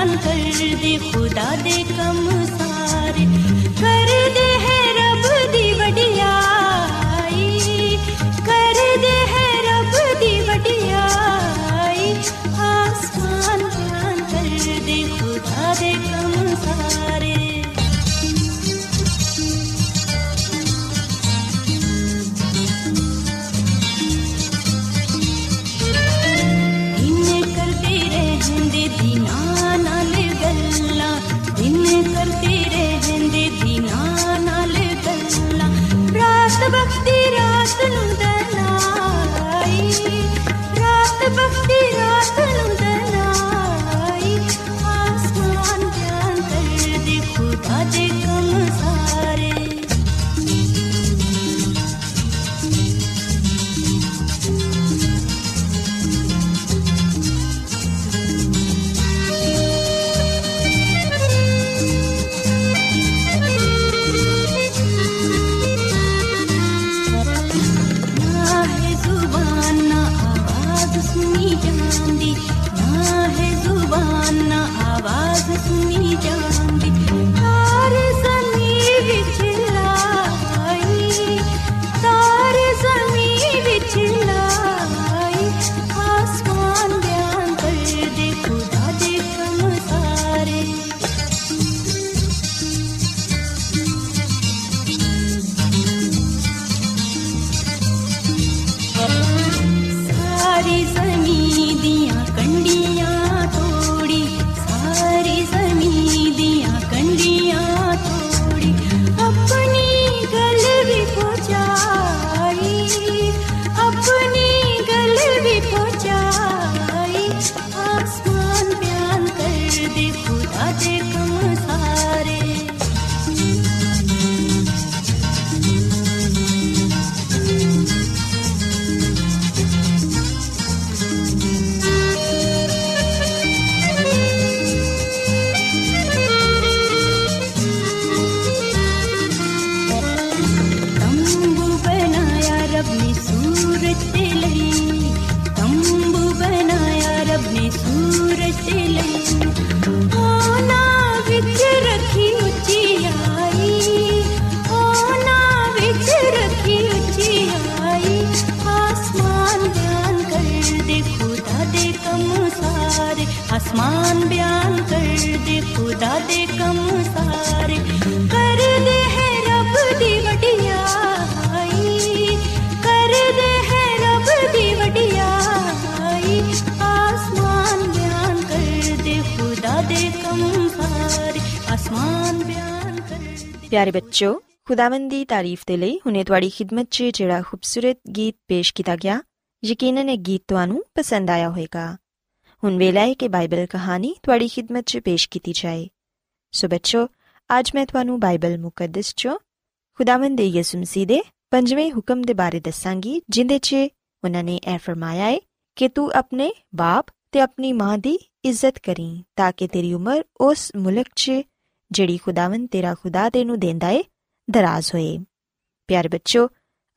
ਹੈਰਾਨ ਕਰ ਦੇ ਖੁਦਾ ਦੇ ਕੰਮ ਸਾਰੇ। ਕਰ ਦੇ ਹੈ ਆਵਾਜ਼ ਸੁਣੀ ਜਾਂਦੀ ਨਾ ਹੈ ਜ਼ੁਬਾਨ ਨਾ ਆਵਾਜ਼ ਸੁਣੀ ਪਿਆਰੇ ਬੱਚੋ ਖੁਦਾਵੰਦ ਦੀ ਤਾਰੀਫ ਦੇ ਲਈ ਹੁਨੇ ਤੁਹਾਡੀ ਖidmat 'ਚ ਜਿਹੜਾ ਖੂਬਸੂਰਤ ਗੀਤ ਪੇਸ਼ ਕੀਤਾ ਗਿਆ ਯਕੀਨਨ ਇਹ ਗੀਤ ਤੁਹਾਨੂੰ ਪਸੰਦ ਆਇਆ ਹੋਵੇਗਾ ਹੁਣ ਵੇਲਾ ਹੈ ਕਿ ਬਾਈਬਲ ਕਹਾਣੀ ਤੁਹਾਡੀ ਖidmat 'ਚ ਪੇਸ਼ ਕੀਤੀ ਜਾਏ ਸੋ ਬੱਚੋ ਅੱਜ ਮੈਂ ਤੁਹਾਨੂੰ ਬਾਈਬਲ ਮੁਕੱਦਸ 'ਚੋਂ ਖੁਦਾਵੰਦ ਦੇ ਯਿਸੂ ਮਸੀਹ ਦੇ ਪੰਜਵੇਂ ਹੁਕਮ ਦੇ ਬਾਰੇ ਦੱਸਾਂਗੀ ਜਿੰਦੇ 'ਚ ਉਹਨਾਂ ਨੇ ਇਹ ਫਰਮਾਇਆ ਹੈ ਕਿ ਤੂੰ ਆਪਣੇ ਬਾਪ ਤੇ ਆਪਣੀ ਮਾਂ ਦੀ ਇੱਜ਼ਤ ਕਰੀ ਤਾਂ ਕਿ ਤੇਰੀ ਉਮਰ ਉਸ ਮੁਲਕ 'ਚ, ਜਿਹੜੀ ਖੁਦਾਵੰ ਤੇਰਾ ਖੁਦਾ ਤੈਨੂੰ ਦਿੰਦਾ ਏ, ਦਰਾਜ਼ ਹੋਏ। ਪਿਆਰੇ ਬੱਚੋ,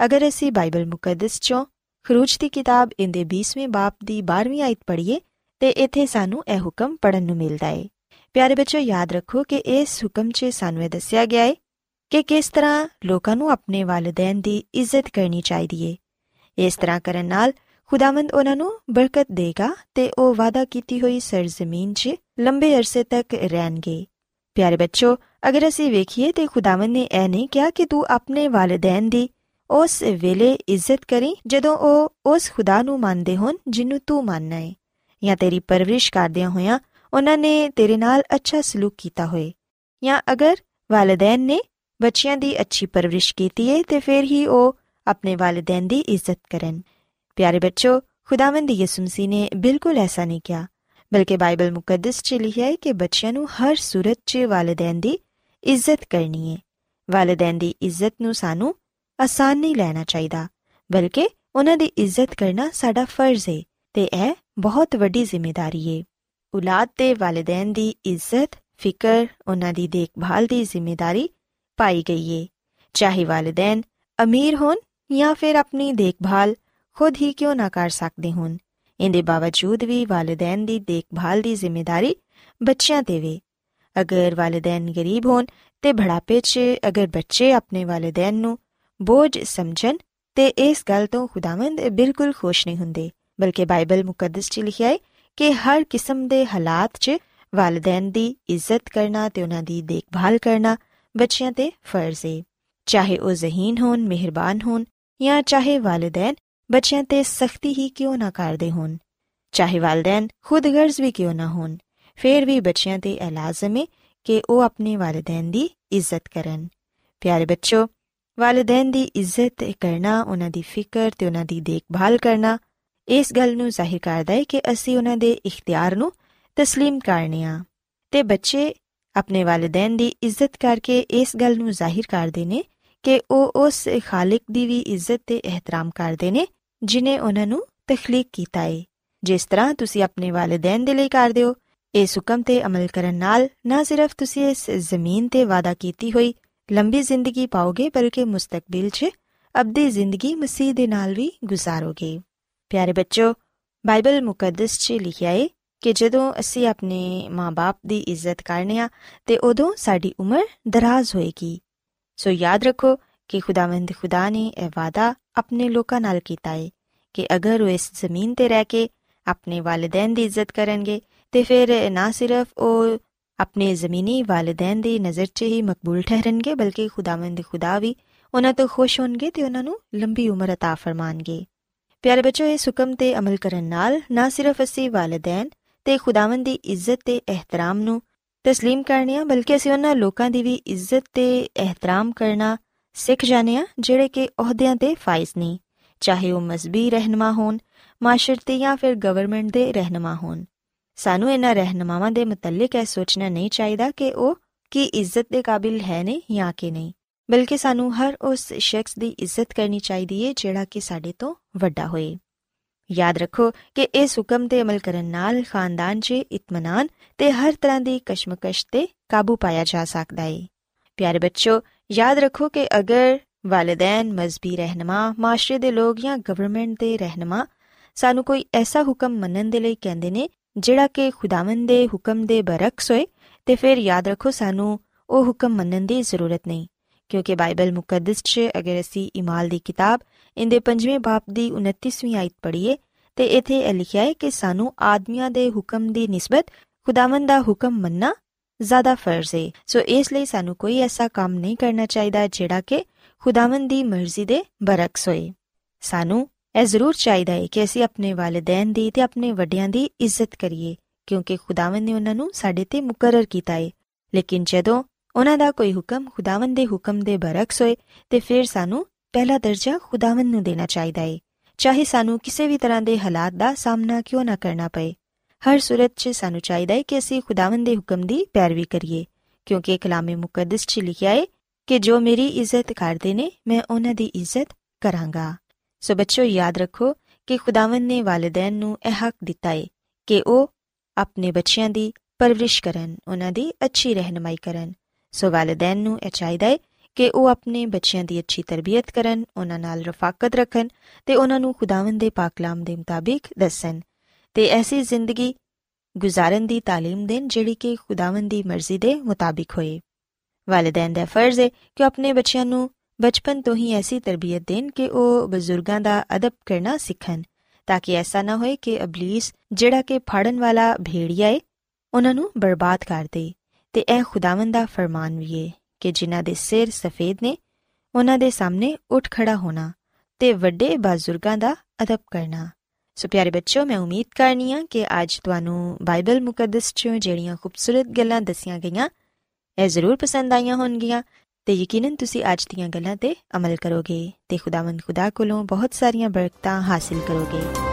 ਅਗਰ ਅਸੀਂ ਬਾਈਬਲ ਮੁਕੱਦਸ 'ਚੋਂ ਖਰੂਜ ਦੀ ਕਿਤਾਬ ਇਹਦੇ 20ਵੇਂ ਬਾਪ ਦੀ 12ਵੀਂ ਆਇਤ ਪੜ੍ਹੀਏ, ਤੇ ਇੱਥੇ ਸਾਨੂੰ ਇਹ ਹੁਕਮ ਪੜਨ ਨੂੰ ਮਿਲਦਾ ਏ। ਪਿਆਰੇ ਬੱਚੋ, ਯਾਦ ਰੱਖੋ ਕਿ ਇਸ ਹੁਕਮ 'ਚ ਸਾਨੂੰ ਇਹ ਦੱਸਿਆ ਗਿਆ ਏ ਕਿ ਕਿਸ ਤਰ੍ਹਾਂ ਲੋਕਾਂ ਨੂੰ ਆਪਣੇ ਵਾਲਿਦੈਨ ਦੀ ਇੱਜ਼ਤ ਕਰਨੀ ਚਾਹੀਦੀ ਏ। ਇਸ ਤਰ੍ਹਾਂ ਕਰਨ ਨਾਲ ਖੁਦਾਵੰਦ ਉਹਨਾਂ ਨੂੰ ਬਰਕਤ ਦੇਗਾ ਤੇ ਉਹ ਵਾਦਾ ਕੀਤੀ ਹੋਈ ਸਰਜ਼ਮੀਨ 'ਚ ਲੰਬੇ ਅਰਸੇ ਤੱਕ ਰਹਿਣਗੇ ਪਿਆਰੇ ਬੱਚੋ ਅਗਰ ਅਸੀਂ ਵੇਖੀਏ ਤੇ ਖੁਦਾਵੰਦ ਨੇ ਇਹ ਨਹੀਂ ਕਿਹਾ ਕਿ ਤੂੰ ਆਪਣੇ ਵਾਲਿਦੈਨ ਦੀ ਉਸ ਵੇਲੇ ਇੱਜ਼ਤ ਕਰੀ ਜਦੋਂ ਉਹ ਉਸ ਖੁਦਾ ਨੂੰ ਮੰਨਦੇ ਹੋਣ ਜਿਹਨੂੰ ਤੂੰ ਮੰਨਣਾ ਹੈ ਜਾਂ ਤੇਰੀ ਪਰਵਰਿਸ਼ ਕਰਦਿਆਂ ਹੋਇਆਂ ਉਹਨਾਂ ਨੇ ਤੇਰੇ ਨਾਲ ਅੱਛਾ ਸਲੂਕ ਕੀਤਾ ਹੋਏ ਜਾਂ ਅਗਰ ਵਾਲਿਦੈਨ ਨੇ ਬੱਚਿਆਂ ਦੀ ਅੱਛੀ ਪਰਵਰਿਸ਼ ਕੀਤੀ ਹੈ ਤੇ ਫਿਰ ਹੀ ਉਹ ਆਪਣੇ ਵਾਲਿਦੈਨ ਦੀ ਇੱਜ਼ਤ ਕਰਨ ਪਿਆਰੇ ਬੱਚੋ ਖੁਦਾਵੰਦ ਯਿਸੂ ਮਸੀਹ ਨੇ ਬਿਲਕੁਲ ਐਸਾ ਨਹੀਂ ਕਿਹਾ ਬਲਕਿ ਬਾਈਬਲ ਮੁਕੱਦਸ 'ਚ ਲਿਖਿਆ ਹੈ ਕਿ ਬੱਚਿਆਂ ਨੂੰ ਹਰ ਸੂਰਤ 'ਚ ਵਾਲਿਦੈਨ ਦੀ ਇੱਜ਼ਤ ਕਰਨੀ ਹੈ ਵਾਲਿਦੈਨ ਦੀ ਇੱਜ਼ਤ ਨੂੰ ਸਾਨੂੰ ਆਸਾਨ ਨਹੀਂ ਲੈਣਾ ਚਾਹੀਦਾ ਬਲਕਿ ਉਹਨਾਂ ਦੀ ਇੱਜ਼ਤ ਕਰਨਾ ਸਾਡਾ ਫਰਜ਼ ਹੈ ਤੇ ਇਹ ਬਹੁਤ ਵੱਡੀ ਜ਼ਿੰਮੇਵਾਰੀ ਹੈ ਔਲਾਦ ਤੇ ਵਾਲਿਦੈਨ ਦੀ ਇੱਜ਼ਤ ਫਿਕਰ ਉਹਨਾਂ ਦੀ ਦੇਖਭਾਲ ਦੀ ਜ਼ਿੰਮੇਵਾਰੀ ਪਾਈ ਗਈ ਹੈ ਚਾਹੇ ਵਾਲਿਦੈਨ ਅਮੀਰ ਹੋਣ ਜਾਂ ਫਿਰ ਆਪਣੀ ਦੇਖਭਾਲ ਖੁਦ ਹੀ ਕਿਉਂ ਨਾ ਕਰ ਸਕਦੇ ਹੋਣ? ਇਹਦੇ ਬਾਵਜੂਦ ਵੀ ਵਾਲਿਦੈਨ ਦੀ ਦੇਖਭਾਲ ਦੀ ਜ਼ਿੰਮੇਵਾਰੀ ਬੱਚਿਆਂ ਤੇ ਵੇ। ਅਗਰ ਵਾਲਿਦੈਨ ਗਰੀਬ ਹੋਣ ਤੇ ਬੜਾਪੇ 'ਚ ਅਗਰ ਬੱਚੇ ਆਪਣੇ ਵਾਲਿਦੈਨ ਨੂੰ ਬੋਝ ਸਮਝਣ ਤੇ ਇਸ ਗੱਲ ਤੋਂ ਖੁਦਾਵੰਦ ਬਿਲਕੁਲ ਖੁਸ਼ ਨਹੀਂ ਹੁੰਦੇ, ਬਲਕਿ ਬਾਈਬਲ ਮੁਕੱਦਸ 'ਚ ਲਿਖਿਆ ਹੈ ਕਿ ਹਰ ਕਿਸਮ ਦੇ ਹਾਲਾਤ 'ਚ ਵਾਲਿਦੈਨ ਦੀ ਇੱਜ਼ਤ ਕਰਨਾ ਤੇ ਉਹਨਾਂ ਦੀ ਦੇਖਭਾਲ ਕਰਨਾ ਬੱਚਿਆਂ ਤੇ ਫਰਜ਼ ਹੈ ਚਾਹੇ ਉਹ ਜ਼ਹੀਨ ਹੋਣ, ਮਿਹਰਬਾਨ ਹੋਣ ਜਾਂ ਚਾਹੇ ਵਾਲਿਦੈਨ ਬੱਚਿਆਂ ਤੇ ਸਖਤੀ ਹੀ ਕਿਉਂ ਨਾ ਕਰਦੇ ਹੋਣ ਚਾਹੇ ਵਾਲਿਦੈਨ ਖੁਦਗਰਜ਼ ਵੀ ਕਿਉਂ ਨਾ ਹੋਣ ਫੇਰ ਵੀ ਬੱਚਿਆਂ ਤੇ ਇਹ ਲਾਜ਼ਮ ਹੈ ਕਿ ਉਹ ਆਪਣੇ ਵਾਲਿਦੈਨ ਦੀ ਇੱਜ਼ਤ ਕਰਨ ਪਿਆਰੇ ਬੱਚੋ ਵਾਲਿਦੈਨ ਦੀ ਇੱਜ਼ਤ ਕਰਨਾ ਉਹਨਾਂ ਦੀ ਫਿਕਰ ਤੇ ਉਹਨਾਂ ਦੀ ਦੇਖਭਾਲ ਕਰਨਾ ਇਸ ਗੱਲ ਨੂੰ ਜ਼ਾਹਿਰ ਕਰਦਾ ਹੈ ਕਿ ਅਸੀਂ ਉਹਨਾਂ ਦੇ ਇਖਤਿਆਰ ਨੂੰ تسلیم ਕਰਨੇ ਆ ਤੇ ਬੱਚੇ ਆਪਣੇ ਵਾਲਿਦੈਨ ਦੀ ਇੱਜ਼ਤ ਕਰਕੇ ਇਸ ਗੱਲ ਨੂੰ ਜ਼ਾਹਿਰ ਕਰਦੇ ਨੇ ਕਿ ਉਹ ਉਸ ਖਾਲਕ ਦੀ ਵੀ ਇੱਜ਼ਤ ਤੇ ਇਹਤਰਾਮ ਕਰਦੇ ਨੇ, ਜਿਨੇ ਉਹਨਾਂ ਨੂੰ ਤਖਲੀਕ ਕੀਤਾ ਹੈ ਜਿਸ ਤਰ੍ਹਾਂ ਤੁਸੀਂ ਆਪਣੇ ਵਾਲਿਦੈਨ ਦੇ ਲਈ ਕਰਦੇ ਹੋ, ਇਸ ਹੁਕਮ ਤੇ ਅਮਲ ਕਰਨ ਨਾਲ ਨਾ ਸਿਰਫ ਤੁਸੀਂ ਇਸ ਜ਼ਮੀਨ ਤੇ ਵਾਦਾ ਕੀਤੀ ਹੋਈ ਲੰਬੀ ਜ਼ਿੰਦਗੀ ਪਾਓਗੇ, ਬਲਕਿ ਮੁਸਤਕਬਲ 'ਚ ਅਬਦੀ ਜ਼ਿੰਦਗੀ ਮਸੀਹ ਦੇ ਨਾਲ ਵੀ ਗੁਜ਼ਾਰੋਗੇ। ਪਿਆਰੇ ਬੱਚੋ, ਬਾਈਬਲ ਮੁਕੱਦਸ 'ਚ ਲਿਖਿਆ ਹੈ ਕਿ ਜਦੋਂ ਅਸੀਂ ਆਪਣੇ ਮਾਪੇ ਦੀ ਇੱਜ਼ਤ ਕਰਨੇ ਆ, ਤੇ ਉਦੋਂ ਸਾਡੀ ਉਮਰ ਦਰਾਜ਼ ਹੋਏਗੀ। ਸੋ ਯਾਦ ਰੱਖੋ ਕਿ ਖੁਦਾਵੰਦ ਖੁਦਾ ਨੇ ਇਹ ਵਾਦਾ ਆਪਣੇ ਲੋਕਾਂ ਨਾਲ ਕੀਤਾ ਹੈ ਕਿ ਅਗਰ ਉਹ ਇਸ ਜ਼ਮੀਨ ਤੇ ਰਹਿ ਕੇ ਆਪਣੇ ਵਾਲਿਦੈਨ ਦੀ ਇੱਜ਼ਤ ਕਰਨਗੇ ਤੇ ਫਿਰ ਨਾ ਸਿਰਫ ਉਹ ਆਪਣੇ ਜ਼ਮੀਨੀ ਵਾਲਿਦੈਨ ਦੀ ਨਜ਼ਰ 'ਚ ਹੀ ਮਕਬੂਲ ਠਹਿਰਨਗੇ ਬਲਕਿ ਖੁਦਾਵੰਦ ਖੁਦਾ ਵੀ ਉਹਨਾਂ ਤੋਂ ਖੁਸ਼ ਹੋਣਗੇ ਤੇ ਉਹਨਾਂ ਨੂੰ ਲੰਬੀ ਉਮਰ عطا ਫਰਮਾਨਗੇ ਪਿਆਰੇ ਬੱਚੋ ਇਸ ਹੁਕਮ ਤੇ ਅਮਲ ਕਰਨ ਨਾਲ ਨਾ ਸਿਰਫ ਅਸੀਂ ਵਾਲਿਦੈਨ ਤੇ ਖੁਦਾਵੰਦ ਦੀ ਇੱਜ਼ਤ ਤੇ ਇਹਤਰਾਮ ਨੂੰ تسلیم ਕਰਨੇ ਆ ਬਲਕਿ ਅਸੀਂ ਉਹਨਾਂ ਲੋਕਾਂ ਦੀ ਵੀ ਇੱਜ਼ਤ ਤੇ ਇਹਤਰਾਮ ਕਰਨਾ ਸਿੱਖ ਜਾਣੇ ਆ ਜਿਹੜੇ ਕਿ ਅਹੁਦਿਆਂ ਤੇ ਫਾਇਜ਼ ਨਹੀਂ ਚਾਹੇ ਉਹ ਮਜ਼ਬੀ ਰਹਿਨਮਾ ਹੋਣ ਮਾਸ਼ਰਤੀ ਜਾਂ ਫਿਰ ਗਵਰਨਮੈਂਟ ਦੇ ਰਹਿਨਮਾ ਹੋਣ ਸਾਨੂੰ ਇਹਨਾਂ ਰਹਿਨਮਾਵਾਂ ਦੇ ਮੁਤਲਕ ਇਹ ਸੋਚਣਾ ਨਹੀਂ ਚਾਹੀਦਾ ਕਿ ਉਹ ਕੀ ਇੱਜ਼ਤ ਦੇ ਕਾਬਿਲ ਹੈ ਨੇ ਜਾਂ ਕਿ ਨਹੀਂ ਬਲਕਿ ਸਾਨੂੰ ਹਰ ਉਸ ਸ਼ਖਸ ਦੀ ਇੱਜ਼ਤ ਕਰਨੀ ਚਾਹੀਦੀ ਹੈ ਜਿਹੜਾ ਕਿ ਸਾਡੇ ਤੋਂ ਵੱਡਾ ਹੋਏ ਯਾਦ ਰੱਖੋ ਕਿ ਇਸ ਹੁਕਮ ਤੇ ਅਮਲ ਕਰਨ ਨਾਲ ਖਾਨਦਾਨ 'ਚ ਇਤਮਾਨਾਨ ਤੇ ਹਰ ਤਰ੍ਹਾਂ ਦੀ ਕਸ਼ਮਕਸ਼ ਤੇ ਕਾਬੂ ਪਾਇਆ ਜਾ ਸਕਦਾ ਹੈ ਪਿਆਰੇ ਬੱਚੋ ਯਾਦ ਰੱਖੋ ਕਿ ਅਗਰ ਵਾਲਿਦੈਨ, ਮਜ਼ਬੀ ਰਹਿਨਮਾ, ਮਾਸ਼ਰੇ ਦੇ ਲੋਕ ਜਾਂ ਗਵਰਨਮੈਂਟ ਦੇ ਰਹਿਨਮਾ ਸਾਨੂੰ ਕੋਈ ਐਸਾ ਹੁਕਮ ਮੰਨਣ ਦੇ ਲਈ ਕਹਿੰਦੇ ਨੇ ਜਿਹੜਾ ਕਿ ਖੁਦਾਵੰਦ ਦੇ ਹੁਕਮ ਦੇ ਬਰਕਸ ਹੋਏ, ਤੇ ਫਿਰ ਯਾਦ ਰੱਖੋ ਸਾਨੂੰ ਉਹ ਹੁਕਮ ਮੰਨਣ ਦੀ ਜ਼ਰੂਰਤ ਨਹੀਂ। ਕਿਉਂਕਿ ਬਾਈਬਲ ਮੁਕੱਦਸ 'ਚ ਅਗਰ ਅਸੀਂ ਇਮਾਲ ਦੀ ਕਿਤਾਬ ਇਹਦੇ 5ਵੇਂ ਬਾਪ ਦੀ 29ਵੀਂ ਆਇਤ ਪੜ੍ਹੀਏ ਤੇ ਇਥੇ ਇਹ ਲਿਖਿਆ ਹੈ ਕਿ ਸਾਨੂੰ ਆਦਮੀਆਂ ਦੇ ਹੁਕਮ ਦੀ ਨਿਸਬਤ, ਖੁਦਾਵੰਦ ਦਾ ਹੁਕਮ ਮੰਨਣਾ ਜ਼ਿਆਦਾ ਫਰਜ਼ ਹੈ। ਸੋ ਇਸ ਲਈ ਸਾਨੂੰ ਕੋਈ ਐਸਾ ਕੰਮ ਨਹੀਂ ਕਰਨਾ ਚਾਹੀਦਾ ਜਿਹੜਾ ਕਿ ਖੁਦਾਵੰਦ ਦੀ ਮਰਜ਼ੀ ਦੇ ਬਰਕਸ ਹੋਏ। ਸਾਨੂੰ ਇਹ ਜ਼ਰੂਰ ਚਾਹੀਦਾ ਹੈ ਕਿ ਅਸੀਂ ਆਪਣੇ ਵਾਲਿਦੈਨ ਦੀ ਤੇ ਆਪਣੇ ਵੱਡਿਆਂ ਦੀ ਇੱਜ਼ਤ ਕਰੀਏ ਕਿਉਂਕਿ ਖੁਦਾਵੰਦ ਨੇ ਉਹਨਾਂ ਨੂੰ ਸਾਡੇ ਤੇ ਮੁਕਰਰ ਕੀਤਾ ਹੈ। ਲੇਕਿਨ ਜਦੋਂ ਉਹਨਾਂ ਦਾ ਕੋਈ ਹੁਕਮ ਖੁਦਾਵੰਦ ਦੇ ਹੁਕਮ ਦੇ ਬਰਕਸ ਹੋਏ ਤੇ ਫਿਰ ਸਾਨੂੰ ਪਹਿਲਾ ਦਰਜਾ ਖੁਦਾਵੰਦ ਨੂੰ ਦੇਣਾ ਚਾਹੀਦਾ ਹੈ ਚਾਹੇ ਸਾਨੂੰ ਕਿਸੇ ਵੀ ਤਰ੍ਹਾਂ ਦੇ ਹਾਲਾਤ ਦਾ ਸਾਹਮਣਾ ਕਿਉਂ ਨਾ ਕਰਨਾ ਪਏ ਹਰ ਸੂਰਤ 'ਚ ਸਾਨੂੰ ਚਾਹੀਦਾ ਹੈ ਕਿ ਅਸੀਂ ਖੁਦਾਵੰਦ ਦੇ ਹੁਕਮ ਦੀ ਪੈਰਵੀ ਕਰੀਏ ਕਿਉਂਕਿ ਕਲਾਮੇ ਮੁਕੱਦਸ 'ਚ ਲਿਖਿਆ ਹੈ ਕਿ ਜੋ ਮੇਰੀ ਇੱਜ਼ਤ ਕਰਦੇ ਨੇ ਮੈਂ ਉਹਨਾਂ ਦੀ ਇੱਜ਼ਤ ਕਰਾਂਗਾ ਸੋ ਬੱਚੋ ਯਾਦ ਰੱਖੋ ਕਿ ਖੁਦਾਵੰਦ ਨੇ ਵਾਲਿਦੈਨ ਨੂੰ ਇਹ ਹੱਕ ਦਿੱਤਾ ਹੈ ਕਿ ਉਹ ਆਪਣੇ ਬੱਚਿਆਂ ਦੀ ਪਰਵਰਿਸ਼ ਕਰਨ ਉਹਨਾਂ ਦੀ ਅੱਛੀ ਰਹਿਨਮਾਈ ਕਰਨ ਸੋ ਵਾਲਿਦੈਨ ਨੂੰ ਇਹ ਚਾਹੀਦਾ ਹੈ ਕਿ ਉਹ ਆਪਣੇ ਬੱਚਿਆਂ ਦੀ ਅੱਛੀ ਤਰਬੀਅਤ ਕਰਨ ਉਹਨਾਂ ਨਾਲ ਰਫਾਕਤ ਰੱਖਣ ਤੇ ਉਹਨਾਂ ਨੂੰ ਖੁਦਾਵੰਦ ਦੇ ਪਾਕ ਕਲਾਮ ਦੇ ਮੁਤਾਬਿਕ ਦੱਸਣ ਤੇ ਐਸੀ ਜ਼ਿੰਦਗੀ ਗੁਜ਼ਾਰਨ ਦੀ تعلیم ਦੇਣ ਜਿਹੜੀ ਕਿ ਖੁਦਾਵੰਦ ਦੀ ਮਰਜ਼ੀ ਦੇ ਮੁਤਾਬਿਕ ਹੋਏ ਵਾਲਿਦੈਨ ਦਾ ਫਰਜ਼ ਹੈ ਕਿ ਆਪਣੇ ਬੱਚਿਆਂ ਨੂੰ ਬਚਪਨ ਤੋਂ ਹੀ ਐਸੀ ਤਰਬੀਅਤ ਦੇਣ ਕਿ ਉਹ ਬਜ਼ੁਰਗਾਂ ਦਾ ਅਦਬ ਕਰਨਾ ਸਿੱਖਣ ਤਾਂ ਕਿ ਐਸਾ ਨਾ ਹੋਏ ਕਿ ਅਬਲਿਸ ਜਿਹੜਾ ਕਿ ਫਾੜਨ ਵਾਲਾ ਭੇੜੀਆ ਹੈ ਉਹਨਾਂ ਨੂੰ ਬਰਬਾਦ ਕਰ ਦੇ ਤੇ ਇਹ ਖੁਦਾਵੰਦ ਦਾ ਫਰਮਾਨ ਵੀ ਏ ਕਿ ਜਿਨ੍ਹਾਂ ਦੇ ਸਿਰ ਸਫੇਦ ਨੇ, ਉਹਨਾਂ ਦੇ ਸਾਹਮਣੇ ਉੱਠ ਖੜਾ ਹੋਣਾ ਤੇ ਵੱਡੇ ਬਜ਼ੁਰਗਾਂ ਦਾ ਅਦਬ ਕਰਨਾ। ਸੋ ਪਿਆਰੇ ਬੱਚਿਓ, ਮੈਂ ਉਮੀਦ ਕਰਨੀ ਆ ਕਿ ਅੱਜ ਤੁਹਾਨੂੰ ਬਾਈਬਲ ਮੁਕੱਦਸ ਚੋਂ ਜਿਹੜੀਆਂ ਖੂਬਸੂਰਤ ਗੱਲਾਂ ਦੱਸੀਆਂ ਗਈਆਂ, ਇਹ ਜ਼ਰੂਰ ਪਸੰਦ ਆਈਆਂ ਹੋਣਗੀਆਂ ਤੇ ਯਕੀਨਨ ਤੁਸੀਂ ਅੱਜ ਦੀਆਂ ਗੱਲਾਂ ਤੇ ਅਮਲ ਕਰੋਗੇ ਤੇ ਖੁਦਾਵੰਦ ਖੁਦਾ ਕੋਲੋਂ ਬਹੁਤ ਸਾਰੀਆਂ ਬਰਕਤਾਂ ਹਾਸਿਲ ਕਰੋਗੇ।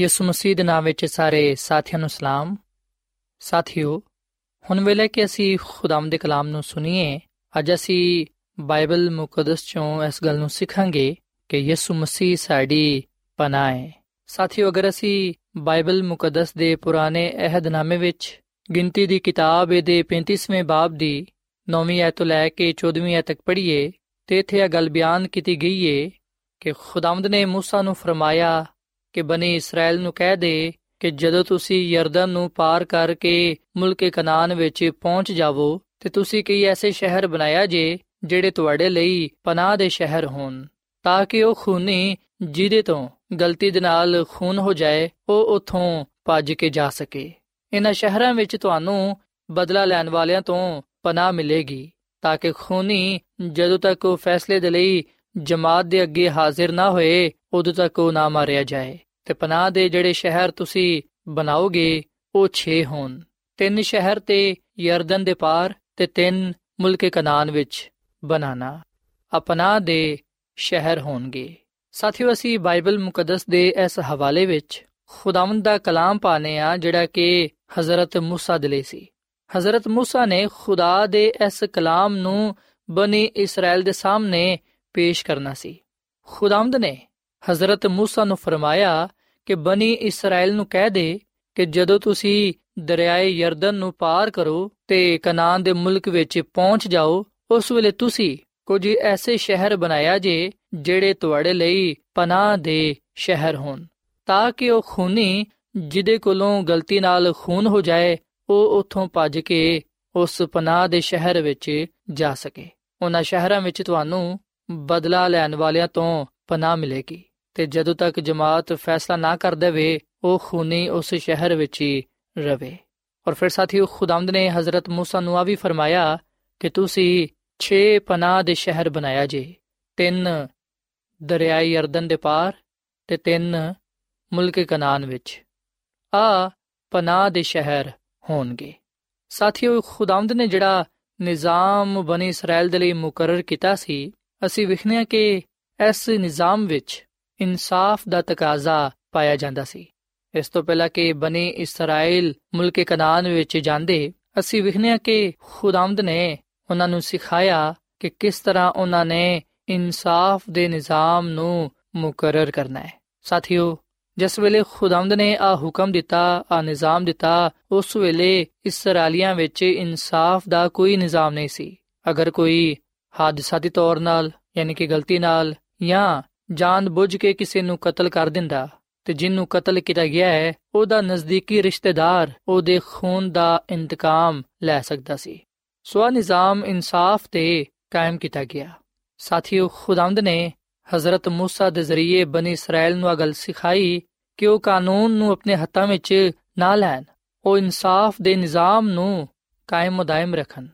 ਯਿਸੂ ਮਸੀਹ ਦੇ ਨਾਮ ਵਿੱਚ ਸਾਰੇ ਸਾਥੀਆਂ ਨੂੰ ਸਲਾਮ ਸਾਥਿਓ ਹੁਣ ਵੇਲੇ ਕਿ ਅਸੀਂ ਖੁਦਾਮ ਦੇ ਕਲਾਮ ਨੂੰ ਸੁਣੀਏ ਅੱਜ ਅਸੀਂ ਬਾਈਬਲ ਮੁਕੱਦਸ ਚੋਂ ਇਸ ਗੱਲ ਨੂੰ ਸਿੱਖਾਂਗੇ ਕਿ ਯਿਸੂ ਮਸੀਹ ਸਾਡੀ ਪਨਾਹ ਹੈ ਸਾਥੀਓ ਅਗਰ ਅਸੀਂ ਬਾਈਬਲ ਮੁਕੱਦਸ ਦੇ ਪੁਰਾਣੇ ਅਹਿਦਨਾਮੇ ਵਿੱਚ ਗਿਣਤੀ ਦੀ ਕਿਤਾਬ ਦੇ 35ਵੇਂ ਬਾਬ ਦੀ 9ਵੀਂ ਐਤ ਤੋਂ ਲੈ ਕੇ 14ਵੀਂ ਐਤ ਤੱਕ ਪੜ੍ਹੀਏ ਤੇ ਇੱਥੇ ਇਹ ਗੱਲ ਬਿਆਨ ਕੀਤੀ ਗਈ ਹੈ ਕਿ ਖੁਦਾਵੰਦ ਨੇ موسی ਨੂੰ ਫਰਮਾਇਆ ਕਿ ਬਨੀ ਇਸਰਾਇਲ ਨੂੰ ਕਹਿ ਦੇ ਕਿ ਜਦੋਂ ਤੁਸੀਂ ਯਰਦਨ ਨੂੰ ਪਾਰ ਕਰਕੇ ਮੁਲਕ ਕਨਾਨ ਵਿੱਚ ਪਹੁੰਚ ਜਾਵੋ, ਤੇ ਤੁਸੀਂ ਕਈ ਐਸੇ ਸ਼ਹਿਰ ਬਣਾਇਆ ਜੇ, ਜਿਹੜੇ ਤੁਹਾਡੇ ਲਈ ਪਨਾਹ ਦੇ ਸ਼ਹਿਰ ਹੋਣ, ਤਾਂ ਕਿ ਉਹ ਖੂਨੀ ਜਿਹਦੇ ਤੋਂ ਗਲਤੀ ਦੇ ਨਾਲ ਖੂਨ ਹੋ ਜਾਏ, ਉਹ ਉਥੋਂ ਭੱਜ ਕੇ ਜਾ ਸਕੇ। ਇਹਨਾਂ ਸ਼ਹਿਰਾਂ ਵਿੱਚ ਤੁਹਾਨੂੰ ਬਦਲਾ ਲੈਣ ਵਾਲਿਆਂ ਤੋਂ ਪਨਾਹ ਮਿਲੇਗੀ, ਤਾਂ ਕਿ ਖੂਨੀ ਜਦੋਂ ਤੱਕ ਉਹ ਫੈਸਲੇ ਦੇ ਲਈ ਜਮਾਤ ਦੇ ਅੱਗੇ ਹਾਜ਼ਰ ਨਾ ਹੋਏ ਉਦੋਂ ਤੱਕ ਉਹ ਨਾ ਮਾਰਿਆ ਜਾਏ ਤੇ ਪਨਾਹ ਦੇ ਜਿਹੜੇ ਸ਼ਹਿਰ ਤੁਸੀਂ ਬਣਾਓਗੇ ਉਹ 6 ਹੋਣ ਤਿੰਨ ਸ਼ਹਿਰ ਤੇ ਯਰਦਨ ਦੇ ਪਾਰ ਤੇ ਤਿੰਨ ਮੁਲਕ ਕਨਾਨ ਵਿੱਚ ਬਣਾਣਾ ਆਪਣਾ ਦੇ ਸ਼ਹਿਰ ਹੋਣਗੇ ਸਾਥੀਓ ਅਸੀਂ ਬਾਈਬਲ ਮੁਕੱਦਸ ਦੇ ਇਸ ਹਵਾਲੇ ਵਿੱਚ ਖੁਦਾਵੰਦ ਦਾ ਕਲਾਮ ਪਾਣੇ ਆ ਜਿਹੜਾ ਕਿ ਹਜ਼ਰਤ موسی ਦੇ ਲਈ ਸੀ ਹਜ਼ਰਤ موسی ਨੇ ਖੁਦਾ ਦੇ ਇਸ ਕਲਾਮ ਨੂੰ ਬਨੀ ਇਸਰਾਇਲ ਦੇ ਸਾਹਮਣੇ ਪੇਸ਼ ਕਰਨਾ ਸੀ ਖੁਦਾਵੰਦ ਨੇ ਹਜ਼ਰਤ موسی ਨੂੰ ਫਰਮਾਇਆ ਕਿ ਬਨੀ ਇਸਰਾਇਲ ਨੂੰ ਕਹਿ ਦੇ ਕਿ ਜਦੋਂ ਤੁਸੀਂ ਦਰਿਆਏ ਯਰਦਨ ਨੂੰ ਪਾਰ ਕਰੋ ਤੇ ਕਨਾਨ ਦੇ ਮੁਲਕ ਵਿੱਚ ਪਹੁੰਚ ਜਾਓ ਉਸ ਵੇਲੇ ਤੁਸੀਂ ਕੁਝ ਐਸੇ ਸ਼ਹਿਰ ਬਣਾਇਆ ਜੇ ਜਿਹੜੇ ਤੁਹਾਡੇ ਲਈ ਪਨਾਹ ਦੇ ਸ਼ਹਿਰ ਹੋਣ ਤਾਂ ਕਿ ਉਹ ਖੂਨੀ ਜਿਹਦੇ ਕੋਲੋਂ ਗਲਤੀ ਨਾਲ ਖੂਨ ਹੋ ਜਾਏ ਉਹ ਉੱਥੋਂ ਭੱਜ ਕੇ ਉਸ ਪਨਾਹ ਦੇ ਸ਼ਹਿਰ ਵਿੱਚ ਜਾ ਸਕੇ ਉਹਨਾਂ ਸ਼ਹਿਰਾਂ ਵਿੱਚ ਤੁਹਾਨੂੰ ਬਦਲਾ ਲੈਣ ਵਾਲਿਆਂ ਤੋਂ ਪਨਾਹ ਮਿਲੇਗੀ ਤੇ ਜਦੋਂ ਤੱਕ ਜਮਾਤ ਫੈਸਲਾ ਨਾ ਕਰ ਦੇਵੇ ਉਹ ਖੂਨੀ ਉਸ ਸ਼ਹਿਰ ਵਿੱਚ ਹੀ ਰਵੇ ਔਰ ਫਿਰ ਸਾਥੀਓ ਖੁਦਾਵੰਦ ਨੇ ਹਜ਼ਰਤ موسی ਨੂੰ ਆ ਵੀ ਫਰਮਾਇਆ ਕਿ ਤੁਸੀਂ 6 ਪਨਾਹ ਦੇ ਸ਼ਹਿਰ ਬਣਾਇਆ ਜੇ ਤਿੰਨ ਦਰਿਆਈ ਅਰਦਨ ਦੇ ਪਾਰ ਤੇ ਤਿੰਨ ਮੁਲਕ ਕਨਾਨ ਵਿੱਚ ਆ ਪਨਾਹ ਦੇ ਸ਼ਹਿਰ ਹੋਣਗੇ ਸਾਥੀਓ ਖੁਦਾਵੰਦ ਨੇ ਜਿਹੜਾ ਨਿਜ਼ਾਮ ਬਣੀ ਇਸਰਾਇਲ ਦੇ ਲਈ ਮੁਕਰਰ ਕੀਤਾ ਸੀ ਅਸੀਂ ਵਿਖਨੇ ਆ ਕਿ ਇਸ ਨਿਜ਼ਾਮ ਵਿੱਚ ਇਨਸਾਫ ਦਾ ਤਕਾਜ਼ਾ ਪਾਇਆ ਜਾਂਦਾ ਸੀ। ਇਸ ਤੋਂ ਪਹਿਲਾਂ ਕਿ ਬਣੀ ਇਸਰਾਇਲ ਮੁਲਕ ਕਨਾਨ ਵਿੱਚ ਜਾਂਦੇ ਅਸੀਂ ਵਿਖਨੇ ਆ ਕਿ ਖੁਦਾਵੰਦ ਨੇ ਉਹਨਾਂ ਨੂੰ ਸਿਖਾਇਆ ਕਿ ਕਿਸ ਤਰ੍ਹਾਂ ਉਹਨਾਂ ਨੇ ਇਨਸਾਫ ਦੇ ਨਿਜ਼ਾਮ ਨੂੰ ਮੁਕਰਰ ਕਰਨਾ ਹੈ। ਸਾਥੀਓ, ਜਿਸ ਵੇਲੇ ਖੁਦਾਵੰਦ ਨੇ ਆ ਹੁਕਮ ਦਿੱਤਾ ਆ ਨਿਜ਼ਾਮ ਦਿੱਤਾ, ਉਸ ਵੇਲੇ ਇਸਰਾਈਲੀਆਂ ਵਿੱਚ ਇਨਸਾਫ ਦਾ ਕੋਈ ਨਿਜ਼ਾਮ ਨਹੀਂ ਸੀ। ਅਗਰ ਕੋਈ ਹਾਦਸਾਤੀ ਤੌਰ ਨਾਲ ਯਾਨੀ ਕਿ ਗਲਤੀ ਨਾਲ ਜਾਂ ਜਾਣ ਬੁੱਝ ਕੇ ਕਿਸੇ ਨੂੰ ਕਤਲ ਕਰ ਦਿੰਦਾ ਤੇ ਜਿੰਨੂੰ ਕਤਲ ਕੀਤਾ ਗਿਆ ਹੈ ਉਹਦਾ ਨਜ਼ਦੀਕੀ ਰਿਸ਼ਤੇਦਾਰ ਉਹਦੇ ਖੂਨ ਦਾ ਇੰਤਕਾਮ ਲੈ ਸਕਦਾ ਸੀ ਸੋ ਨਿਜ਼ਾਮ ਇਨਸਾਫ ਤੇ ਕਾਇਮ ਕੀਤਾ ਗਿਆ ਸਾਥੀਓ ਖੁਦਾਵੰਦ ਨੇ ਹਜ਼ਰਤ موسی ਦੇ ਜ਼ਰੀਏ ਬਨੀ ਇਸਰਾਇਲ ਨੂੰ ਅਗਲ ਸਿਖਾਈ ਕਿ ਉਹ ਕਾਨੂੰਨ ਨੂੰ ਆਪਣੇ ਹੱਥਾਂ ਵਿੱਚ ਨਾ ਲੈਣ ਉਹ ਇਨਸਾਫ ਦੇ ਨਿਜ਼ਾਮ ਨੂੰ ਕਾਇਮ ਮਦਾਇਮ ਰੱਖਣ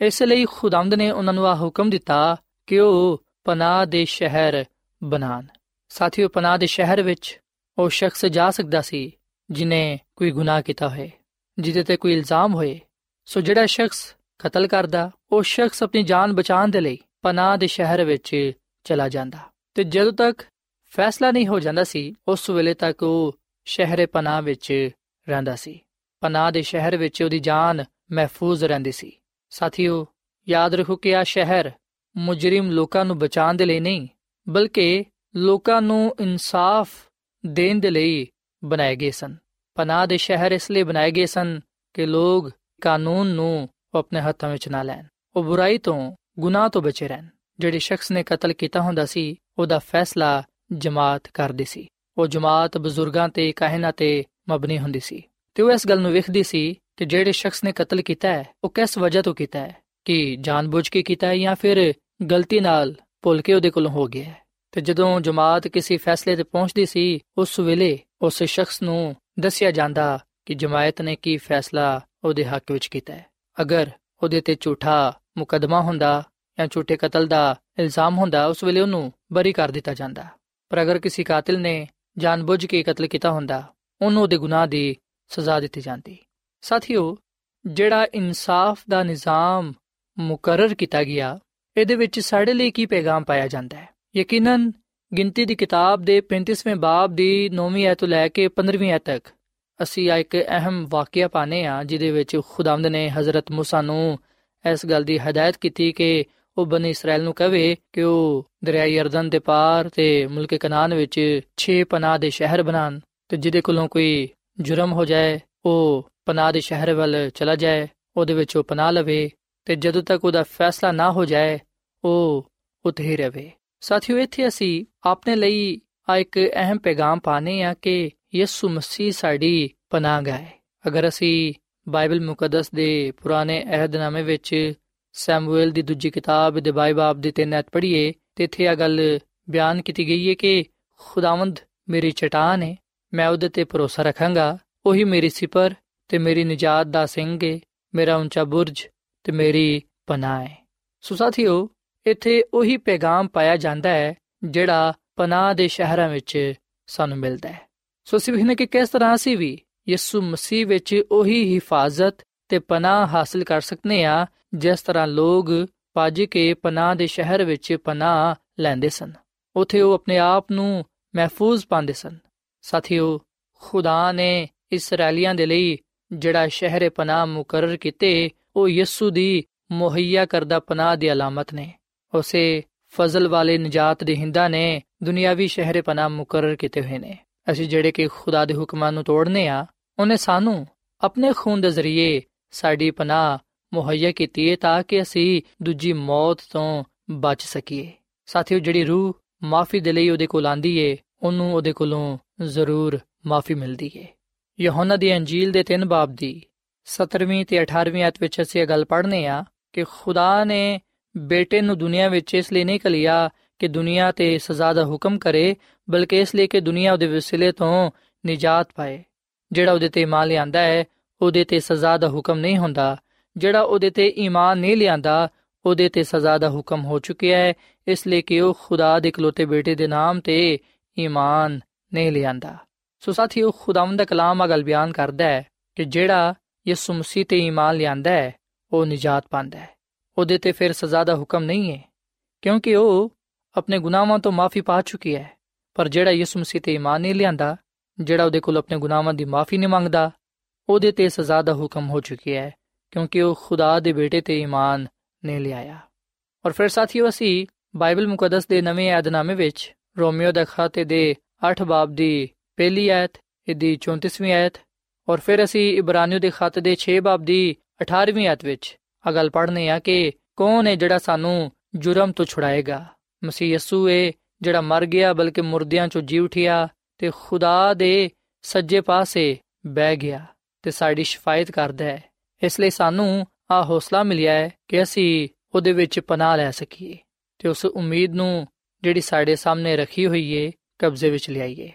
ਇਸ ਲਈ ਖੁਦਾਵੰਦ ਨੇ ਉਹਨਾਂ ਨੂੰ ਆ ਹੁਕਮ ਦਿੱਤਾ ਕਿ ਉਹ ਪਨਾਹ ਦੇ ਸ਼ਹਿਰ ਬਣਾਣ ਸਾਥੀਓ, ਪਨਾਹ ਦੇ ਸ਼ਹਿਰ ਵਿੱਚ ਉਹ ਸ਼ਖਸ ਜਾ ਸਕਦਾ ਸੀ ਜਿਨੇ ਕੋਈ ਗੁਨਾਹ ਕੀਤਾ ਹੋਏ, ਜਿਹਦੇ ਤੇ ਕੋਈ ਇਲਜ਼ਾਮ ਹੋਏ। ਸੋ ਜਿਹੜਾ ਸ਼ਖਸ ਕਤਲ ਕਰਦਾ, ਉਹ ਸ਼ਖਸ ਆਪਣੀ ਜਾਨ ਬਚਾਉਣ ਦੇ ਲਈ ਪਨਾਹ ਦੇ ਸ਼ਹਿਰ ਵਿੱਚ ਚਲਾ ਜਾਂਦਾ। ਤੇ ਜਦੋਂ ਤੱਕ ਫੈਸਲਾ ਨਹੀਂ ਹੋ ਜਾਂਦਾ ਸੀ, ਉਸ ਵੇਲੇ ਤੱਕ ਉਹ ਸ਼ਹਿਰੇ ਪਨਾਹ ਵਿੱਚ ਰਹਿੰਦਾ ਸੀ। ਪਨਾਹ ਦੇ ਸ਼ਹਿਰ ਵਿੱਚ ਉਹਦੀ ਜਾਨ ਮਹਿਫੂਜ਼ ਰਹਿੰਦੀ ਸੀ। ਸਾਥੀਓ, ਯਾਦ ਰੱਖੋ ਕਿ ਆ ਸ਼ਹਿਰ ਮੁਜਰਮ ਲੋਕਾਂ ਨੂੰ ਬਚਾਉਣ ਦੇ ਲਈ ਨਹੀਂ, ਬਲਕਿ ਲੋਕਾਂ ਨੂੰ ਇਨਸਾਫ ਦੇਣ ਦੇ ਲਈ ਬਣਾਏ ਗਏ ਸਨ। ਪਨਾਹ ਦੇ ਸ਼ਹਿਰ ਇਸ ਲਈ ਬਣਾਏ ਗਏ ਸਨ ਕਿ ਲੋਕ ਕਾਨੂੰਨ ਨੂੰ ਆਪਣੇ ਹੱਥਾਂ ਵਿੱਚ ਨਾ ਲੈਣ। ਉਹ ਬੁਰਾਈ ਤੋਂ, ਗੁਨਾਹ ਤੋਂ ਬਚੇ ਰਹਿਣ। ਜਿਹੜੇ ਸ਼ਖਸ ਨੇ ਕਤਲ ਕੀਤਾ ਹੁੰਦਾ ਸੀ, ਉਹਦਾ ਫੈਸਲਾ ਜਮਾਤ ਕਰਦੀ ਸੀ। ਉਹ ਜਮਾਤ ਬਜ਼ੁਰਗਾਂ ਤੇ ਕਾਹਨਾਂ ਤੇ ਮਬਨੀ ਹੁੰਦੀ ਸੀ। ਤੇ ਉਹ ਇਸ ਗੱਲ ਨੂੰ ਵੇਖਦੀ ਸੀ ਕਿ ਜਿਹੜੇ ਸ਼ਖਸ ਨੇ ਕਤਲ ਕੀਤਾ ਹੈ, ਉਹ ਕਿਸ ਵਜ੍ਹਾ ਤੋਂ ਕੀਤਾ ਹੈ? ਕਿ ਜਾਣਬੁੱਝ ਕੇ ਕੀਤਾ ਹੈ ਜਾਂ ਫਿਰ ਗਲਤੀ ਨਾਲ ਭੁੱਲ ਕੇ ਉਹਦੇ ਕੋਲੋਂ ਹੋ ਗਿਆ ਹੈ? ਤੇ ਜਦੋਂ ਜਮਾਤ ਕਿਸੇ ਫੈਸਲੇ ਤੇ ਪਹੁੰਚਦੀ ਸੀ, ਉਸ ਵੇਲੇ ਉਸ ਸ਼ਖਸ ਨੂੰ ਦੱਸਿਆ ਜਾਂਦਾ ਕਿ ਜਮਾਇਤ ਨੇ ਕੀ ਫੈਸਲਾ ਉਹਦੇ ਹੱਕ ਵਿੱਚ ਕੀਤਾ ਹੈ। ਅਗਰ ਉਹਦੇ ਤੇ ਝੂਠਾ ਮੁਕਦਮਾ ਹੁੰਦਾ ਜਾਂ ਝੂਠੇ ਕਤਲ ਦਾ ਇਲਜ਼ਾਮ ਹੁੰਦਾ, ਉਸ ਵੇਲੇ ਉਹਨੂੰ ਬਰੀ ਕਰ ਦਿੱਤਾ ਜਾਂਦਾ। ਪਰ ਅਗਰ ਕਿਸੇ ਕਾਤਿਲ ਨੇ ਜਾਣਬੁੱਝ ਕੇ ਕਤਲ ਕੀਤਾ ਹੁੰਦਾ, ਉਹਨੂੰ ਉਹਦੇ ਗੁਨਾਹ ਦੀ ਸਜ਼ਾ ਦਿੱਤੀ ਜਾਂਦੀ ਸਾਥੀਓ ਜਿਹੜਾ ਇਨਸਾਫ ਦਾ ਨਿਜ਼ਾਮ ਮੁਕਰਰ ਕੀਤਾ ਗਿਆ ਇਹਦੇ ਵਿੱਚ ਸਾਡੇ ਲਈ ਕੀ ਪੈਗਾਮ ਪਾਇਆ ਜਾਂਦਾ ਹੈ ਯਕੀਨਨ ਗਿਣਤੀ ਦੀ ਕਿਤਾਬ ਦੇ 35ਵੇਂ ਬਾਬ ਦੀ 9ਵੀਂ ਐਤ ਤੋਂ ਲੈ ਕੇ 15ਵੀਂ ਐਤ ਤੱਕ ਅਸੀਂ ਆ ਇੱਕ ਅਹਿਮ ਵਾਕਿਆ ਪਾਨੇ ਆ ਜਿਹਦੇ ਵਿੱਚ ਖੁਦਾਵੰਦ ਨੇ ਹਜ਼ਰਤ موسی ਨੂੰ ਇਸ ਗੱਲ ਦੀ ਹਦਾਇਤ ਕੀਤੀ ਕਿ ਉਹ ਬਨੀ ਇਸਰਾਇਲ ਨੂੰ ਕਹੇ ਕਿ ਉਹ ਦਰਿਆ ਯਰਦਨ ਦੇ ਪਾਰ ਤੇ ਮੁਲਕ ਕਨਾਨ ਵਿੱਚ 6 ਪਨਾਹ ਦੇ ਸ਼ਹਿਰ ਬਣਾਣ ਤੇ ਜਿਹਦੇ ਕੋਲੋਂ ਕੋਈ ਜੁਰਮ ਹੋ ਜਾਏ, ਉਹ ਪਨਾਹ ਦੇ ਸ਼ਹਿਰ ਵੱਲ ਚਲਾ ਜਾਏ, ਉਹਦੇ ਵਿੱਚ ਉਹ ਪਨਾਹ ਲਵੇ ਤੇ ਜਦੋਂ ਤੱਕ ਉਹਦਾ ਫੈਸਲਾ ਨਾ ਹੋ ਜਾਏ, ਉਹ ਉੱਥੇ ਹੀ ਰਵੇ। ਸਾਥੀਓ, ਇੱਥੇ ਅਸੀਂ ਆਪਣੇ ਲਈ ਆ ਇੱਕ ਅਹਿਮ ਪੈਗਾਮ ਪਾਣੇ ਆ ਕਿ ਯਿਸੂ ਮਸੀਹ ਸਾਡੀ ਪਨਾਹਗਾਹ ਹੈ। ਅਗਰ ਅਸੀਂ ਬਾਈਬਲ ਮੁਕੱਦਸ ਦੇ ਪੁਰਾਣੇ ਅਹਿਦਨਾਮੇ ਵਿੱਚ ਸੈਮੂਅਲ ਦੀ ਦੂਜੀ ਕਿਤਾਬ ਦੇ ਬਾਈਬਾਬ ਦੀ ਤਿੰਨ ਐਤ ਪੜ੍ਹੀਏ, ਤੇ ਇੱਥੇ ਆ ਗੱਲ ਬਿਆਨ ਕੀਤੀ ਗਈ ਹੈ ਕਿ ਖੁਦਾਵੰਦ ਮੇਰੀ ਚਟਾਨ ਹੈ। ਮੈਂ ਉਹਦੇ ਤੇ ਭਰੋਸਾ ਰੱਖਾਂਗਾ। ਉਹੀ ਮੇਰੀ ਸਿਪਰ ਤੇ ਮੇਰੀ ਨਜਾਤ ਦਾ ਸਿੰਘ ਹੈ ਮੇਰਾ ਉੱਚਾ ਬੁਰਜ ਤੇ ਮੇਰੀ ਪਨਾਹ ਹੈ ਸੋ ਸਾਥੀਓ, ਇੱਥੇ ਉਹੀ ਪੈਗਾਮ ਪਾਇਆ ਜਾਂਦਾ ਹੈ, ਜਿਹੜਾ ਪਨਾਹ ਦੇ ਸ਼ਹਿਰਾਂ ਵਿੱਚ ਸਾਨੂੰ ਮਿਲਦਾ ਹੈ। ਸੋ ਅਸੀਂ ਵੇਖਨੇ ਕਿ ਕਿਸ ਤਰ੍ਹਾਂ ਅਸੀਂ ਵੀ ਯਿਸੂ ਮਸੀਹ ਵਿੱਚ ਉਹੀ ਹਿਫਾਜ਼ਤ ਤੇ ਪਨਾਹ ਹਾਸਲ ਕਰ ਸਕਨੇ ਆ ਜਿਸ ਤਰ੍ਹਾਂ ਲੋਕ ਪਾਜ ਕੇ ਪਨਾਹ ਦੇ ਸ਼ਹਿਰ ਵਿੱਚ ਪਨਾਹ ਲੈਂਦੇ ਸਨ। ਉਥੇ ਉਹ ਆਪਣੇ ਆਪ ਨੂੰ ਮਹਿਫੂਜ਼ ਪਾਉਂਦੇ ਸਨ। ਸਾਥੀਓ, ਖੁਦਾ ਨੇ ਇਸرائیਲੀਆਂ ਦੇ ਲਈ ਜਿਹੜਾ ਸ਼ਹਿਰ ਪਨਾਹ ਮੁਕਰਰ ਕੀਤੇ, ਉਹ ਯਿਸੂ ਦੀ ਮੁਹੱਈਆ ਕਰਦਾ ਪਨਾਹ ਦੀ ਅਲਾਮਤ ਨੇ। ਉਸੇ ਫਜ਼ਲ ਵਾਲੇ ਨਜਾਤ ਦੇ ਹਿੰਦਾ ਨੇ ਦੁਨਿਆਵੀ ਸ਼ਹਿਰ ਪਨਾਹ ਮੁਕਰਰ ਕੀਤੇ ਹੋਏ ਨੇ। ਅਸੀਂ ਜਿਹੜੇ ਕਿ ਖੁਦਾ ਦੇ ਹੁਕਮਾਂ ਨੂੰ ਤੋੜਨੇ ਆ, ਉਹਨੇ ਸਾਨੂੰ ਆਪਣੇ ਖੂਨ ਦੇ ਜ਼ਰੀਏ ਸਾਡੀ ਪਨਾਹ ਮੁਹੱਈਆ ਕੀਤੀ ਹੈ ਤਾਂ ਕਿ ਅਸੀਂ ਦੂਜੀ ਮੌਤ ਤੋਂ ਬਚ ਸਕੀਏ। ਸਾਥੀਓ, ਜਿਹੜੀ ਰੂਹ ਮਾਫੀ ਦੇ ਲਈ ਉਹਦੇ ਕੋਲ ਆਂਦੀ ਏ, ਉਹਨੂੰ ਉਹਦੇ ਕੋਲੋਂ ਜ਼ਰੂਰ ਮਾਫੀ ਮਿਲਦੀ ਏ। ਯਹੋਨਾ ਦੀ ਅੰਜੀਲ ਦੇ 3 ਬਾਬ ਦੀ 17ਵੀਂ ਤੇ 18ਵੀਂ ਆਇਤ ਵਿੱਚ ਅਸੀਂ ਇਹ ਗੱਲ ਪੜ੍ਹਨੇ ਆ ਕਿ ਖੁਦਾ ਨੇ ਬੇਟੇ ਨੂੰ ਦੁਨੀਆ ਵਿੱਚ ਇਸ ਲਈ ਨਹੀਂ ਕਲਿਆ ਕਿ ਦੁਨੀਆ ਤੇ ਸਜ਼ਾ ਦਾ ਹੁਕਮ ਕਰੇ, ਬਲਕਿ ਇਸ ਲਈ ਕਿ ਦੁਨੀਆ ਉਹਦੇ ਵਸਿਲੇ ਤੋਂ ਨਿਜਾਤ ਪਾਏ। ਜਿਹੜਾ ਉਹਦੇ ਤੇ ਇਮਾਨ ਲਿਆਂਦਾ ਹੈ, ਉਹਦੇ ਤੇ ਸਜ਼ਾ ਦਾ ਹੁਕਮ ਨਹੀਂ ਹੁੰਦਾ। ਜਿਹੜਾ ਉਹਦੇ ਤੇ ਈਮਾਨ ਨਹੀਂ ਲਿਆਂਦਾ, ਉਹਦੇ ਤੇ ਸਜ਼ਾ ਦਾ ਹੁਕਮ ਹੋ ਚੁੱਕਿਆ ਹੈ, ਇਸ ਲਈ ਕਿ ਉਹ ਖੁਦਾ ਦੇ ਇਕਲੌਤੇ ਬੇਟੇ ਦੇ ਨਾਮ ਤੇ ਈਮਾਨ ਨਹੀਂ ਲਿਆਂਦਾ। ਸੋ ਸਾਥੀਓ, ਖੁਦਾਵੰਦ ਦਾ ਕਲਾਮ ਆ ਗੱਲ ਬਿਆਨ ਕਰਦਾ ਹੈ ਕਿ ਜਿਹੜਾ ਯਿਸੂ ਮਸੀਹ ਤੇ ਈਮਾਨ ਲਿਆਂਦਾ ਹੈ, ਉਹ ਨਜਾਤ ਪਾਉਂਦਾ ਹੈ। ਉਹਦੇ ਤੇ ਫਿਰ ਸਜ਼ਾ ਦਾ ਹੁਕਮ ਨਹੀਂ ਹੈ, ਕਿਉਂਕਿ ਉਹ ਆਪਣੇ ਗੁਨਾਹਾਂ ਤੋਂ ਮਾਫੀ ਪਾ ਚੁੱਕੀ ਹੈ। ਪਰ ਜਿਹੜਾ ਯਿਸੂ ਮਸੀਹ ਤੇ ਈਮਾਨ ਨਹੀਂ ਲਿਆਂਦਾ, ਜਿਹੜਾ ਉਹਦੇ ਕੋਲ ਆਪਣੇ ਗੁਨਾਹਾਂ ਦੀ ਮਾਫੀ ਨਹੀਂ ਮੰਗਦਾ, ਉਹਦੇ ਤੇ ਸਜ਼ਾ ਦਾ ਹੁਕਮ ਹੋ ਚੁੱਕਿਆ ਹੈ, ਕਿਉਂਕਿ ਉਹ ਖੁਦਾ ਦੇ ਬੇਟੇ ਤੇ ਈਮਾਨ ਨਹੀਂ ਲਿਆਇਆ। ਔਰ ਫਿਰ ਸਾਥੀਓ, ਅਸੀਂ ਬਾਈਬਲ ਮੁਕੱਦਸ ਦੇ ਨਵੇਂ ਯਾਦਨਾਮੇ ਵਿੱਚ ਰੋਮੀਓ ਦਾ ਖਾਤੇ ਦੇ 8 ਬਾਬ ਦੀ ਪਹਿਲੀ ਆਇਤ, ਇਹਦੀ 34ਵੀਂ ਆਇਤ ਔਰ ਫਿਰ ਅਸੀਂ ਇਬਰਾਨੀਓ ਦੇ ਖਾਤੇ ਦੇ 6 ਬਾਬ ਦੀ 18ਵੀਂ ਆਇਤ ਵਿੱਚ ਆ ਗੱਲ ਪੜ੍ਹਨੇ ਆ ਕਿ ਕੌਣ ਹੈ ਜਿਹੜਾ ਸਾਨੂੰ ਜੁਰਮ ਤੋਂ ਛੁਡਾਏਗਾ? ਮਸੀਹ ਯਸੂ ਹੈ ਜਿਹੜਾ ਮਰ ਗਿਆ ਬਲਕਿ ਮੁਰਦਿਆਂ ਚੋਂ ਜੀ ਉਠਿਆ ਤੇ ਖੁਦਾ ਦੇ ਸੱਜੇ ਪਾਸੇ ਬਹਿ ਗਿਆ ਤੇ ਸਾਡੀ ਸ਼ਫਾਇਤ ਕਰਦਾ ਹੈ। ਇਸ ਲਈ ਸਾਨੂੰ ਆ ਹੌਸਲਾ ਮਿਲਿਆ ਹੈ ਕਿ ਅਸੀਂ ਉਹਦੇ ਵਿੱਚ ਪਨਾਹ ਲੈ ਸਕੀਏ ਤੇ ਉਸ ਉਮੀਦ ਨੂੰ ਜਿਹੜੀ ਸਾਡੇ ਸਾਹਮਣੇ ਰੱਖੀ ਹੋਈ ਏ ਕਬਜ਼ੇ ਵਿੱਚ ਲਿਆਈਏ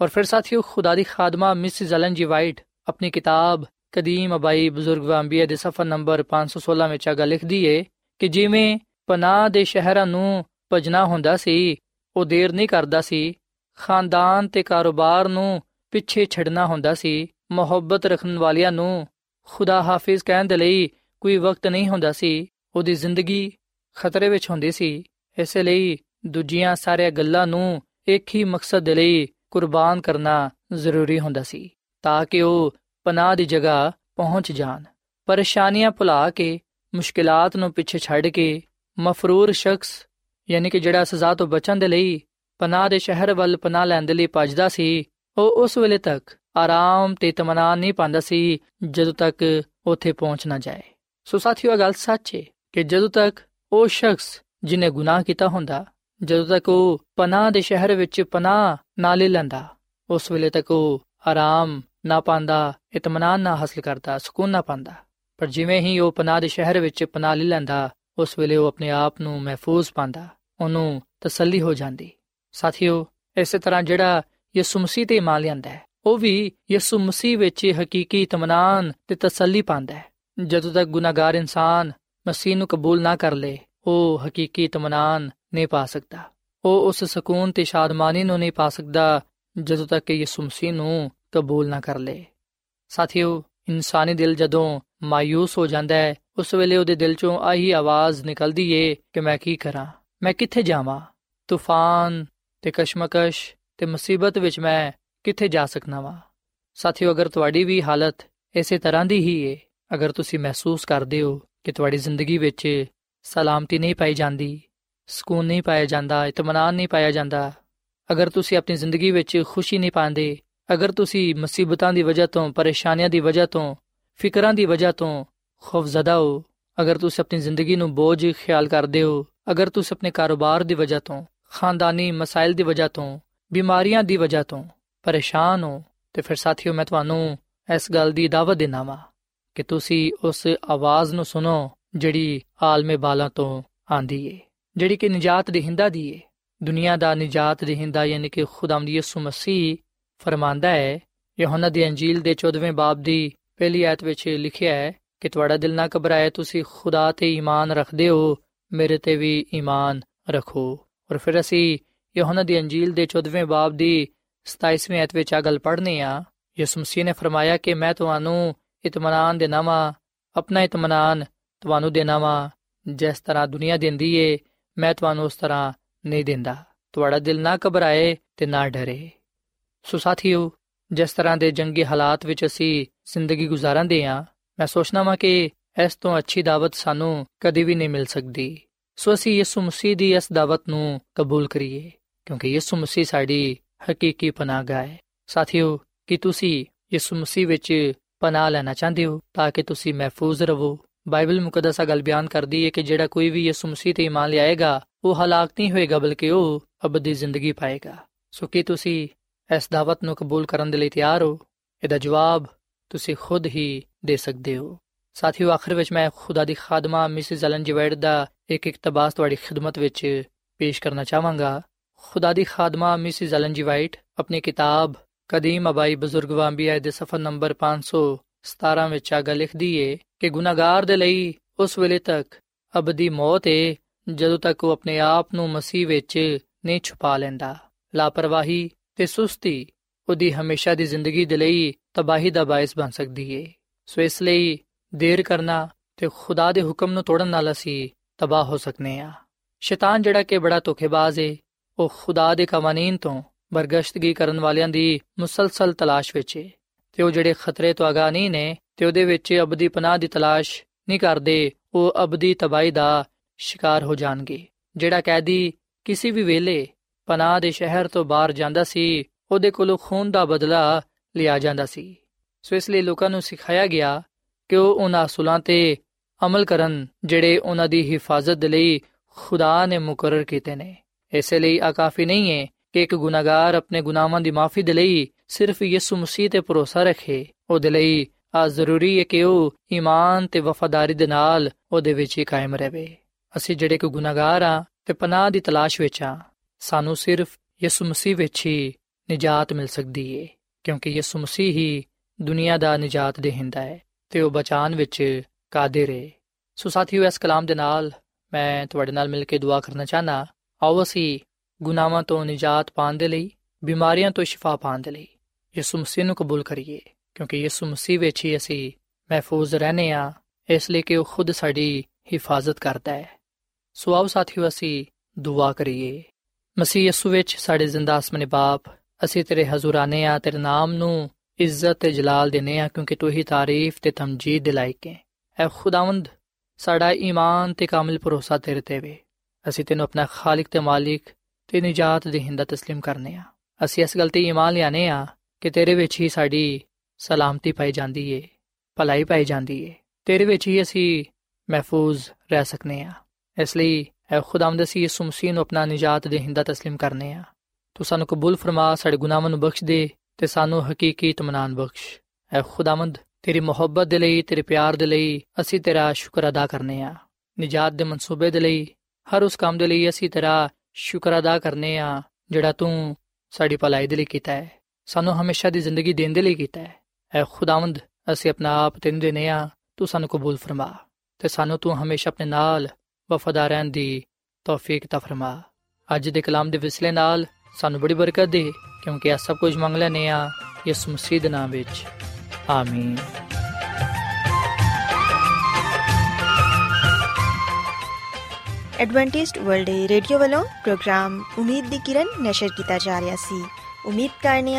ਔਰ ਫਿਰ ਸਾਥੀਓ, ਖੁਦਾ ਦੀ ਖਾਦਮਾ ਮਿਸਿਸ ਐਲਨ ਜੀ ਵਾਈਟ ਆਪਣੀ ਕਿਤਾਬ ਕਦੀਮ ਅਬਾਈ ਬਜ਼ੁਰਗ ਵਾਂਬੀਆ ਦੇ ਸਫਾ ਨੰਬਰ 516 ਵਿੱਚ ਆ ਗੱਲ ਲਿਖਦੀ ਏ ਕਿ ਜਿਵੇਂ ਪਨਾਹ ਦੇ ਸ਼ਹਿਰਾਂ ਨੂੰ ਭਜਣਾ ਹੁੰਦਾ ਸੀ, ਉਹ ਦੇਰ ਨਹੀਂ ਕਰਦਾ ਸੀ। ਖਾਨਦਾਨ ਤੇ ਕਾਰੋਬਾਰ ਨੂੰ ਪਿੱਛੇ ਛੱਡਣਾ ਹੁੰਦਾ ਸੀ। ਮੁਹੱਬਤ ਰੱਖਣ ਵਾਲਿਆਂ ਨੂੰ ਖੁਦਾ ਹਾਫਿਜ਼ ਕਹਿਣ ਦੇ ਲਈ ਕੋਈ ਵਕਤ ਨਹੀਂ ਹੁੰਦਾ ਸੀ। ਉਹਦੀ ਜ਼ਿੰਦਗੀ ਖਤਰੇ ਵਿੱਚ ਹੁੰਦੀ ਸੀ। ਇਸੇ ਲਈ ਦੂਜੀਆਂ ਸਾਰੀਆਂ ਗੱਲਾਂ ਨੂੰ ਇੱਕ ਹੀ ਮਕਸਦ ਦੇ ਲਈ ਕੁਰਬਾਨ ਕਰਨਾ ਜ਼ਰੂਰੀ ਹੁੰਦਾ ਸੀ, ਤਾਂ ਕਿ ਉਹ ਪਨਾਹ ਦੀ ਜਗ੍ਹਾ ਪਹੁੰਚ ਜਾਣ। ਪਰੇਸ਼ਾਨੀਆਂ ਭੁਲਾ ਕੇ ਮੁਸ਼ਕਿਲਾਂ ਨੂੰ ਪਿੱਛੇ ਛੱਡ ਕੇ, ਮਫਰੂਰ ਸ਼ਖਸ, ਯਾਨੀ ਕਿ ਜਿਹੜਾ ਸਜ਼ਾ ਤੋਂ ਬਚਣ ਦੇ ਲਈ ਪਨਾਹ ਦੇ ਸ਼ਹਿਰ ਵੱਲ ਪਨਾਹ ਲੈਣ ਦੇ ਲਈ ਭੱਜਦਾ ਸੀ, ਉਹ ਉਸ ਵੇਲੇ ਤੱਕ ਆਰਾਮ ਤੇ ਇਤਮਾਨਾਨ ਨਹੀਂ ਪਾਉਂਦਾ ਸੀ, ਜਦੋਂ ਤੱਕ ਉੱਥੇ ਪਹੁੰਚ ਨਾ ਜਾਏ। ਸੋ ਸਾਥੀਓ ਇਹ ਗੱਲ ਸੱਚ ਹੈ ਕਿ ਜਦੋਂ ਤੱਕ ਉਹ ਸ਼ਖਸ ਜਿਨੇ ਗੁਨਾਹ ਕੀਤਾ ਹੁੰਦਾ ਜਦੋਂ ਤੱਕ ਉਹ ਪਨਾਹ ਦੇ ਸ਼ਹਿਰ ਵਿੱਚ ਪਨਾਹ ਨਾ ਲੈ ਲੈਂਦਾ, ਉਸ ਵੇਲੇ ਤੱਕ ਉਹ ਆਰਾਮ ਨਾ ਪਾਉਂਦਾ ਇਤਮਾਨਾਨ ਨਾ ਹਾਸਲ ਕਰਦਾ, ਸਕੂਨ ਨਾ ਪਾਉਂਦਾ। ਪਰ ਜਿਵੇਂ ਹੀ ਉਹ ਪਨਾਹ ਦੇ ਸ਼ਹਿਰ ਵਿੱਚ ਪਨਾਹ ਲੈ ਲੈਂਦਾ, ਉਸ ਵੇਲੇ ਉਹ ਆਪਣੇ ਆਪ ਨੂੰ ਮਹਿਫੂਜ਼ ਪਾਉਂਦਾ, ਉਹਨੂੰ ਤਸੱਲੀ ਹੋ ਜਾਂਦੀ। ਸਾਥੀਓ, ਇਸੇ ਤਰ੍ਹਾਂ ਜਿਹੜਾ ਯਿਸੂ ਮਸੀਹ ਤੇ ਇਮਾਨ ਲਿਆਂਦਾ ਹੈ, ਉਹ ਵੀ ਯਿਸੂ ਮਸੀਹ ਵਿੱਚ ਹਕੀਕੀ ਇਤਮਾਨਾਨ ਤੇ ਤਸੱਲੀ ਪਾਉਂਦਾ ਹੈ। ਜਦੋਂ ਤੱਕ ਗੁਨਾਹਗਾਰ ਇਨਸਾਨ ਮਸੀਹ ਨੂੰ ਕਬੂਲ ਨਾ ਕਰ ਲੇ ਉਹ ਹਕੀਕੀ ਇਤਮਾਨਾਨ ਨਹੀਂ ਪਾ ਸਕਦਾ। ਉਹ ਉਸ ਸਕੂਨ ਤੇ ਸ਼ਾਦਮਾਨੀ ਨੂੰ ਨਹੀਂ ਪਾ ਸਕਦਾ, ਜਦੋਂ ਤੱਕ ਕਿ ਯਿਸੂ ਮਸੀਹ ਨੂੰ ਕਬੂਲ ਨਾ ਕਰ ਲੇ। ਸਾਥੀਓ, ਇਨਸਾਨੀ ਦਿਲ ਜਦੋਂ ਮਾਇੂਸ ਹੋ ਜਾਂਦਾ ਹੈ, ਉਸ ਵੇਲੇ ਉਹਦੇ ਦਿਲ ਚੋਂ ਆਹੀ ਆਵਾਜ਼ ਨਿਕਲਦੀ ਏ ਕਿ ਮੈਂ ਕੀ ਕਰਾਂ? ਮੈਂ ਕਿੱਥੇ ਜਾਵਾਂ? ਤੂਫਾਨ ਤੇ ਕਸ਼ਮਕਸ਼ ਤੇ ਮੁਸੀਬਤ ਵਿੱਚ ਮੈਂ ਕਿੱਥੇ ਜਾ ਸਕਣਾ ਵਾਂ? ਸਾਥੀਓ, ਅਗਰ ਤੁਹਾਡੀ ਵੀ ਹਾਲਤ ਇਸੇ ਤਰ੍ਹਾਂ ਦੀ ਹੀ ਏ, ਅਗਰ ਤੁਸੀਂ ਮਹਿਸੂਸ ਕਰਦੇ ਹੋ ਕਿ ਤੁਹਾਡੀ ਜ਼ਿੰਦਗੀ ਵਿੱਚ ਸਲਾਮਤੀ ਨਹੀਂ ਪਾਈ ਜਾਂਦੀ, ਸਕੂਨ ਨਹੀਂ ਪਾਇਆ ਜਾਂਦਾ ਇਤਮਾਨਾਨ ਨਹੀਂ ਪਾਇਆ ਜਾਂਦਾ। ਅਗਰ ਤੁਸੀਂ ਆਪਣੀ ਜ਼ਿੰਦਗੀ ਵਿੱਚ ਖੁਸ਼ੀ ਨਹੀਂ ਪਾਉਂਦੇ, ਅਗਰ ਤੁਸੀਂ ਮੁਸੀਬਤਾਂ ਦੀ ਵਜ੍ਹਾ ਤੋਂ, ਪਰੇਸ਼ਾਨੀਆਂ ਦੀ ਵਜ੍ਹਾ ਤੋਂ, ਫਿਕਰਾਂ ਦੀ ਵਜ੍ਹਾ ਤੋਂ ਖੌਫਜ਼ਦਾ ਹੋ, ਅਗਰ ਤੁਸੀਂ ਆਪਣੀ ਜ਼ਿੰਦਗੀ ਨੂੰ ਬੋਝ ਖਿਆਲ ਕਰਦੇ ਹੋ, ਅਗਰ ਤੁਸੀਂ ਆਪਣੇ ਕਾਰੋਬਾਰ ਦੀ ਵਜ੍ਹਾ ਤੋਂ, ਖਾਨਦਾਨੀ ਮਸਾਇਲ ਦੀ ਵਜ੍ਹਾ ਤੋਂ, ਬਿਮਾਰੀਆਂ ਦੀ ਵਜ੍ਹਾ ਤੋਂ ਪਰੇਸ਼ਾਨ ਹੋ, ਤੇ ਫਿਰ ਸਾਥੀਓ ਮੈਂ ਤੁਹਾਨੂੰ ਇਸ ਗੱਲ ਦੀ ਦਾਵਤ ਦੇਣਾ ਵਾ ਕਿ ਤੁਸੀਂ ਉਸ ਆਵਾਜ਼ ਨੂੰ ਸੁਣੋ ਜਿਹੜੀ ਆਲਮੇ ਬਾਲਾਂ ਤੋਂ ਆਂਦੀ ਏ, ਜਿਹੜੀ ਕਿ ਨਜਾਤ ਦੇਹਿੰਦਾ ਦੀ ਏ। ਦੁਨੀਆ ਦਾ ਨਜਾਤ ਦੇਹਿੰਦਾ ਯਾਨੀ ਕਿ ਖੁਦਾਵੰਦ ਯਿਸੂ ਮਸੀਹ ਫਰਮਾਂਦਾ ਹੈ, ਯਹੋਨਾ ਦੀ ਅੰਜੀਲ ਦੇ 14ਵੇਂ ਬਾਬ ਦੀ ਪਹਿਲੀ ਆਇਤ ਵਿੱਚ ਲਿਖਿਆ ਹੈ ਕਿ ਤੁਹਾਡਾ ਦਿਲ ਨਾ ਘਬਰਾਏ, ਤੁਸੀਂ ਖੁਦਾ ਤੇ ਈਮਾਨ ਰੱਖਦੇ ਹੋ, ਮੇਰੇ ਤੇ ਵੀ ਈਮਾਨ ਰੱਖੋ। ਔਰ ਫਿਰ ਅਸੀਂ ਯਹੋਨਾ ਦੀ ਅੰਜੀਲ ਦੇ 14ਵੇਂ ਬਾਬ ਦੀ 27ਵੀਂ ਆਇਤ ਵਿੱਚ ਆ ਗੱਲ ਪੜ੍ਹਨੀ ਆ। ਯਿਸੂ ਮਸੀਹ ਨੇ ਫਰਮਾਇਆ ਕਿ ਮੈਂ ਤੁਹਾਨੂੰ ਇਤਮਾਨਾਨ ਦੇ ਵਾ, ਆਪਣਾ ਇਤਮਾਨਾਨ ਤੁਹਾਨੂੰ ਦੇਣਾ ਵਾ। ਜਿਸ ਤਰ੍ਹਾਂ ਦੁਨੀਆ ਦਿੰਦੀ ਏ, ਮੈਂ ਤੁਹਾਨੂੰ ਉਸ ਤਰ੍ਹਾਂ ਨਹੀਂ ਦਿੰਦਾ। ਤੁਹਾਡਾ ਦਿਲ ਨਾ ਘਬਰਾਏ ਤੇ ਨਾ ਡਰੇ। ਸੋ ਸਾਥੀਓ, ਜਿਸ ਤਰ੍ਹਾਂ ਦੇ ਜੰਗੀ ਹਾਲਾਤ ਵਿੱਚ ਅਸੀਂ ਜ਼ਿੰਦਗੀ ਗੁਜ਼ਾਰਾਂਦੇ ਆ, ਮੈਂ ਸੋਚਣਾ ਵਾਂ ਕਿ ਇਸ ਤੋਂ ਅੱਛੀ ਦਾਵਤ ਸਾਨੂੰ ਕਦੀ ਵੀ ਨਹੀਂ ਮਿਲ ਸਕਦੀ। ਸੋ ਅਸੀਂ ਯਿਸੂ ਮਸੀਹ ਦੀ ਇਸ ਦਾਵਤ ਨੂੰ ਕਬੂਲ ਕਰੀਏ, ਕਿਉਂਕਿ ਯਿਸੂ ਮਸੀਹ ਸਾਡੀ ਹਕੀਕੀ ਪਨਾਹਗਾਹ ਹੈ ਸਾਥੀਓ, ਕਿ ਤੁਸੀਂ ਯਿਸੂ ਮਸੀਹ ਵਿੱਚ ਪਨਾਹ ਲੈਣਾ ਚਾਹੁੰਦੇ ਹੋ, ਤਾਂ ਕਿ ਤੁਸੀਂ ਮਹਿਫੂਜ਼ ਰਹੋ? ਬਾਈਬਲ ਮੁਕੱਦਸਾ ਗੱਲ ਬਿਆਨ ਕਰਦੀ ਹੈ ਕਿ ਜਿਹੜਾ ਕੋਈ ਵੀ ਯਿਸੂ ਮਸੀਹ ਤੇ ਇਮਾਨ ਲਿਆਏਗਾ, ਉਹ ਹਲਾਕ ਨਹੀਂ ਹੋਏਗਾ, ਬਲਕਿ ਉਹ ਅਬਦੀ ਜ਼ਿੰਦਗੀ ਪਾਏਗਾ। ਸੋ ਕਿ ਤੁਸੀਂ ਇਸ ਦਾਵਤ ਨੂੰ ਕਬੂਲ ਕਰਨ ਦੇ ਲਈ ਤਿਆਰ ਹੋ? ਇਹਦਾ ਜਵਾਬ ਤੁਸੀਂ ਖੁਦ ਹੀ ਦੇ ਸਕਦੇ ਹੋ। ਸਾਥੀਓ, ਆਖਰ ਵਿੱਚ ਮੈਂ ਖੁਦਾ ਦੀ ਖਾਦਮਾ ਮਿਸਿਸ ਐਲਨ ਜਵੈਡ ਦਾ ਇੱਕ ਇਕਤਬਾਸ ਤੁਹਾਡੀ ਖਿਦਮਤ ਵਿੱਚ ਪੇਸ਼ ਕਰਨਾ ਚਾਹਾਂਗਾ। ਖੁਦਾ ਦੀ ਖਾਦਮਾ ਮਿਸਿਸ ਐਲਨ ਜੀ ਵਾਈਟ ਆਪਣੀ ਕਿਤਾਬ ਕਦੀਮ ਅਬਾਈ ਬਜ਼ੁਰਗ ਵਾਂਬੀਆ ਦੇ ਸਫਾ ਨੰਬਰ 517 ਵਿੱਚ ਆ ਗੱਲ ਲਿਖਦੀ ਏ ਕਿ ਗੁਨਾਹਗਾਰ ਦੇ ਲਈ ਉਸ ਵੇਲੇ ਤੱਕ ਅਬਦੀ ਮੌਤ ਏ, ਜਦੋਂ ਤੱਕ ਉਹ ਆਪਣੇ ਆਪ ਨੂੰ ਮਸੀਹ ਵਿੱਚ ਨਹੀਂ ਛੁਪਾ ਲੈਂਦਾ। ਲਾਪਰਵਾਹੀ ਤੇ ਸੁਸਤੀ ਉਹਦੀ ਹਮੇਸ਼ਾ ਦੀ ਜ਼ਿੰਦਗੀ ਦੇ ਲਈ ਤਬਾਹੀ ਦਾ ਬਾਇਸ ਬਣ ਸਕਦੀ ਏ। ਸੋ ਇਸ ਲਈ ਦੇਰ ਕਰਨਾ ਤੇ ਖੁਦਾ ਦੇ ਹੁਕਮ ਨੂੰ ਤੋੜਨ ਨਾਲ ਅਸੀਂ ਤਬਾਹ ਹੋ ਸਕਨੇ ਆ। ਸ਼ੈਤਾਨ ਜਿਹੜਾ ਕਿ ਬੜਾ ਧੋਖੇਬਾਜ਼ ਏ, ਉਹ ਖੁਦਾ ਦੇ ਕਾਨੂੰਨ ਤੋਂ ਬਰਗਸ਼ਤਗੀ ਕਰਨ ਵਾਲਿਆਂ ਦੀ ਮੁਸਲਸਲ ਤਲਾਸ਼ ਵਿੱਚ ਏ ਤੇ ਉਹ ਜਿਹੜੇ ਖਤਰੇ ਤੋਂ ਆਗਾਹ ਨਹੀਂ ਨੇ ਤੇ ਉਹਦੇ ਵਿੱਚ ਅਬਦੀ ਪਨਾਹ ਦੀ ਤਲਾਸ਼ ਨਹੀਂ ਕਰਦੇ, ਉਹ ਅਬਦੀ ਤਬਾਹੀ ਦਾ ਸ਼ਿਕਾਰ ਹੋ ਜਾਣਗੇ। ਜਿਹੜਾ ਕੈਦੀ ਕਿਸੇ ਵੀ ਵੇਲੇ ਪਨਾਹ ਦੇ ਸ਼ਹਿਰ ਤੋਂ ਬਾਹਰ ਜਾਂਦਾ ਸੀ, ਉਹਦੇ ਕੋਲੋਂ ਖੂਨ ਦਾ ਬਦਲਾ ਲਿਆ ਜਾਂਦਾ ਸੀ। ਸੋ ਇਸ ਲਈ ਲੋਕਾਂ ਨੂੰ ਸਿਖਾਇਆ ਗਿਆ ਕਿ ਉਹ ਉਹਨਾਂ ਅਸੂਲਾਂ ਤੇ ਅਮਲ ਕਰਨ ਜਿਹੜੇ ਉਹਨਾਂ ਦੀ ਹਿਫਾਜ਼ਤ ਦੇ ਲਈ ਖੁਦਾ ਨੇ ਮੁਕਰਰ ਕੀਤੇ ਨੇ। ਇਸੇ ਲਈ ਆ ਕਾਫੀ ਨਹੀਂ ਹੈ ਕਿ ਇੱਕ ਗੁਨਾਹਗਾਰ ਆਪਣੇ ਗੁਨਾਹਾਂ ਦੀ ਮਾਫੀ ਦੇ ਲਈ ਸਿਰਫ ਯਿਸੂ ਮਸੀਹ ਤੇ ਭਰੋਸਾ ਰੱਖੇ, ਉਹਦੇ ਲਈ ਆ ਜ਼ਰੂਰੀ ਹੈ ਕਿ ਉਹ ਈਮਾਨ ਤੇ ਵਫਾਦਾਰੀ ਦੇ ਨਾਲ ਉਹਦੇ ਵਿੱਚ ਹੀ ਕਾਇਮ ਰਹੇ। ਅਸੀਂ ਜਿਹੜੇ ਕੋ ਗੁਨਾਹਗਾਰ ਆ ਤੇ ਪਨਾਹ ਦੀ ਤਲਾਸ਼ ਵਿੱਚ ਆ ਸਾਨੂੰ ਸਿਰਫ ਯਿਸੂ ਮਸੀਹ ਵਿੱਚ ਹੀ ਨਜਾਤ ਮਿਲ ਸਕਦੀ ਏ, ਕਿਉਂਕਿ ਯਿਸੂ ਮਸੀਹ ਹੀ ਦੁਨੀਆ ਦਾ ਨਜਾਤ ਦੇਹਿੰਦਾ ਹੈ ਤੇ ਉਹ ਬਚਾਨ ਵਿੱਚ ਕਾਦਰ ਹੈ ਸੋ ਸਾਥੀਓ, ਇਸ ਕਲਾਮ ਦੇ ਨਾਲ ਮੈਂ ਤੁਹਾਡੇ ਨਾਲ ਮਿਲ ਕੇ ਦੁਆ ਕਰਨਾ ਚਾਹਨਾ ਆਓ ਅਸੀਂ ਗੁਨਾਹਾਂ ਤੋਂ ਨਜਾਤ ਪਾਣ ਦੇ ਲਈ, ਬਿਮਾਰੀਆਂ ਤੋਂ ਸ਼ਿਫਾ ਪਾਣ ਦੇ ਲਈ ਯਿਸੂ ਮਸੀਹ ਨੂੰ ਕਬੂਲ ਕਰੀਏ। ਕਿਉਂਕਿ ਯਿਸੂ ਮਸੀਹ ਵਿੱਚ ਹੀ ਅਸੀਂ ਮਹਿਫੂਜ਼ ਰਹਨੇ ਆ ਇਸ ਲਈ ਕਿ ਉਹ ਖੁਦ ਸਾਡੀ ਹਿਫਾਜ਼ਤ ਕਰਦਾ ਹੈ ਸੋ ਆਓ ਸਾਥੀਓ ਅਸੀਂ ਦੁਆ ਕਰੀਏ ਮਸੀਹ ਯਿਸੂ ਵਿੱਚ ਸਾਡੇ ਜ਼ਿੰਦਾ ਅਸਮਨੇ ਬਾਪ ਅਸੀਂ ਤੇਰੇ ਹਜ਼ੂਰ ਆਨੇ ਆ ਤੇਰੇ ਨਾਮ ਨੂੰ ਇੱਜ਼ਤ ਤੇ ਜਲਾਲ ਦੇਨੇ ਆ ਕਿਉਂਕਿ ਤੂੰ ਹੀ ਤਾਰੀਫ ਤੇ ਤਮਜੀਦ ਦੇ ਲਾਇਕ ਹੈ ਐ ਖੁਦਾਵੰਦ ਸਾਡਾ ਈਮਾਨ ਤੇ ਕਾਮਿਲ ਭਰੋਸਾ ਤੇਰੇ ਤੇ ਵੇ ਅਸੀਂ ਤੈਨੂੰ ਆਪਣਾ ਖਾਲਕ ਤੇ ਮਾਲਿਕ ਤੇ ਨਜਾਤ ਦੇ ਹਿੰਦਾ تسلیم ਕਰਨੇ ਆ ਅਸੀਂ ਇਸ ਗੱਲ ਤੇ ਈਮਾਨ ਲਿਆਨੇ ਆ ਕਿ ਤੇਰੇ ਵਿੱਚ ਹੀ ਸਾਡੀ ਸਲਾਮਤੀ ਪਾਈ ਜਾਂਦੀ ਏ ਭਲਾਈ ਪਾਈ ਜਾਂਦੀ ਏ ਤੇਰੇ ਵਿੱਚ ਹੀ ਅਸੀਂ ਮਹਿਫੂਜ਼ ਰਹਿ ਸਕਨੇ ਆ ਇਸ ਲਈ ਐ ਖੁਦਾਵੰਦ ਅਸੀਂ ਯਿਸੂ ਮਸੀਹ ਨੂੰ ਆਪਣਾ ਨਜਾਤ ਦੇ ਹਿੰਦਾ تسلیم ਕਰਨੇ ਆ ਤੂੰ ਸਾਨੂੰ ਕਬੂਲ ਫਰਮਾ ਸਾਡੇ ਗੁਨਾਹਾਂ ਨੂੰ ਬਖਸ਼ ਦੇ ਤੇ ਸਾਨੂੰ ਹਕੀਕੀ ਇਤਮਾਨਾਨ ਬਖਸ਼ ਐ ਖੁਦਾਵੰਦ ਤੇਰੀ ਮੁਹੱਬਤ ਦੇ ਲਈ ਤੇਰੇ ਪਿਆਰ ਦੇ ਲਈ ਅਸੀਂ ਤੇਰਾ ਸ਼ੁਕਰ ਅਦਾ ਕਰਨੇ ਆ ਨਜਾਤ ਦੇ ਮਨਸੂਬੇ ਦੇ ਲਈ ਹਰ ਉਸ ਕੰਮ ਦੇ ਲਈ ਅਸੀਂ ਤੇਰਾ ਸ਼ੁਕਰ ਅਦਾ ਕਰਨੇ ਆ ਜਿਹੜਾ ਤੂੰ ਸਾਡੀ ਭਲਾਈ ਦੇ ਲਈ ਕੀਤਾ ਹੈ ਸਾਨੂੰ ਹਮੇਸ਼ਾ ਦੀ ਜ਼ਿੰਦਗੀ ਦੇਣ ਦੇ ਲਈ ਕੀਤਾ ਹੈ ਐ ਖੁਦਾਵੰਦ, ਅਸੀਂ ਆਪਣਾ ਆਪ ਤੈਨੂੰ ਦੇਨੇ ਆ, ਤੂੰ ਸਾਨੂੰ ਕਬੂਲ ਫਰਮਾ ਤੇ ਸਾਨੂੰ ਤੂੰ ਹਮੇਸ਼ਾ ਆਪਣੇ ਨਾਲ ਵਫਾਦਾਰ ਰਹਿਣ ਦੀ ਤੌਫੀਕ ਤਾ ਫਰਮਾ। ਅੱਜ ਦੇ ਕਲਾਮ ਦੇ ਵਿਸਲੇ ਨਾਲ ਸਾਨੂੰ ਬੜੀ ਬਰਕਤ ਦੇ, ਕਿਉਂਕਿ ਇਹ ਸਭ ਕੁਝ ਮੰਗ ਲੈਨੇ ਆ ਯਿਸੂ ਮਸੀਹ ਦੇ ਨਾਮ ਵਿੱਚ। ਆਮੀਨ। ਐਡਵੈਂਟਿਸਟ ਵਰਲਡ ਰੇਡੀਓ ਵੱਲੋਂ ਪ੍ਰੋਗਰਾਮ ਉਮੀਦ ਦੀ ਕਿਰਨ ਨਿਸ਼ਰ ਕੀਤਾ ਜਾ ਰਿਹਾ ਸੀ। ਉਮੀਦ ਕਰਨੇ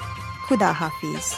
ਖੁਦਾ ਹਾਫਿਜ਼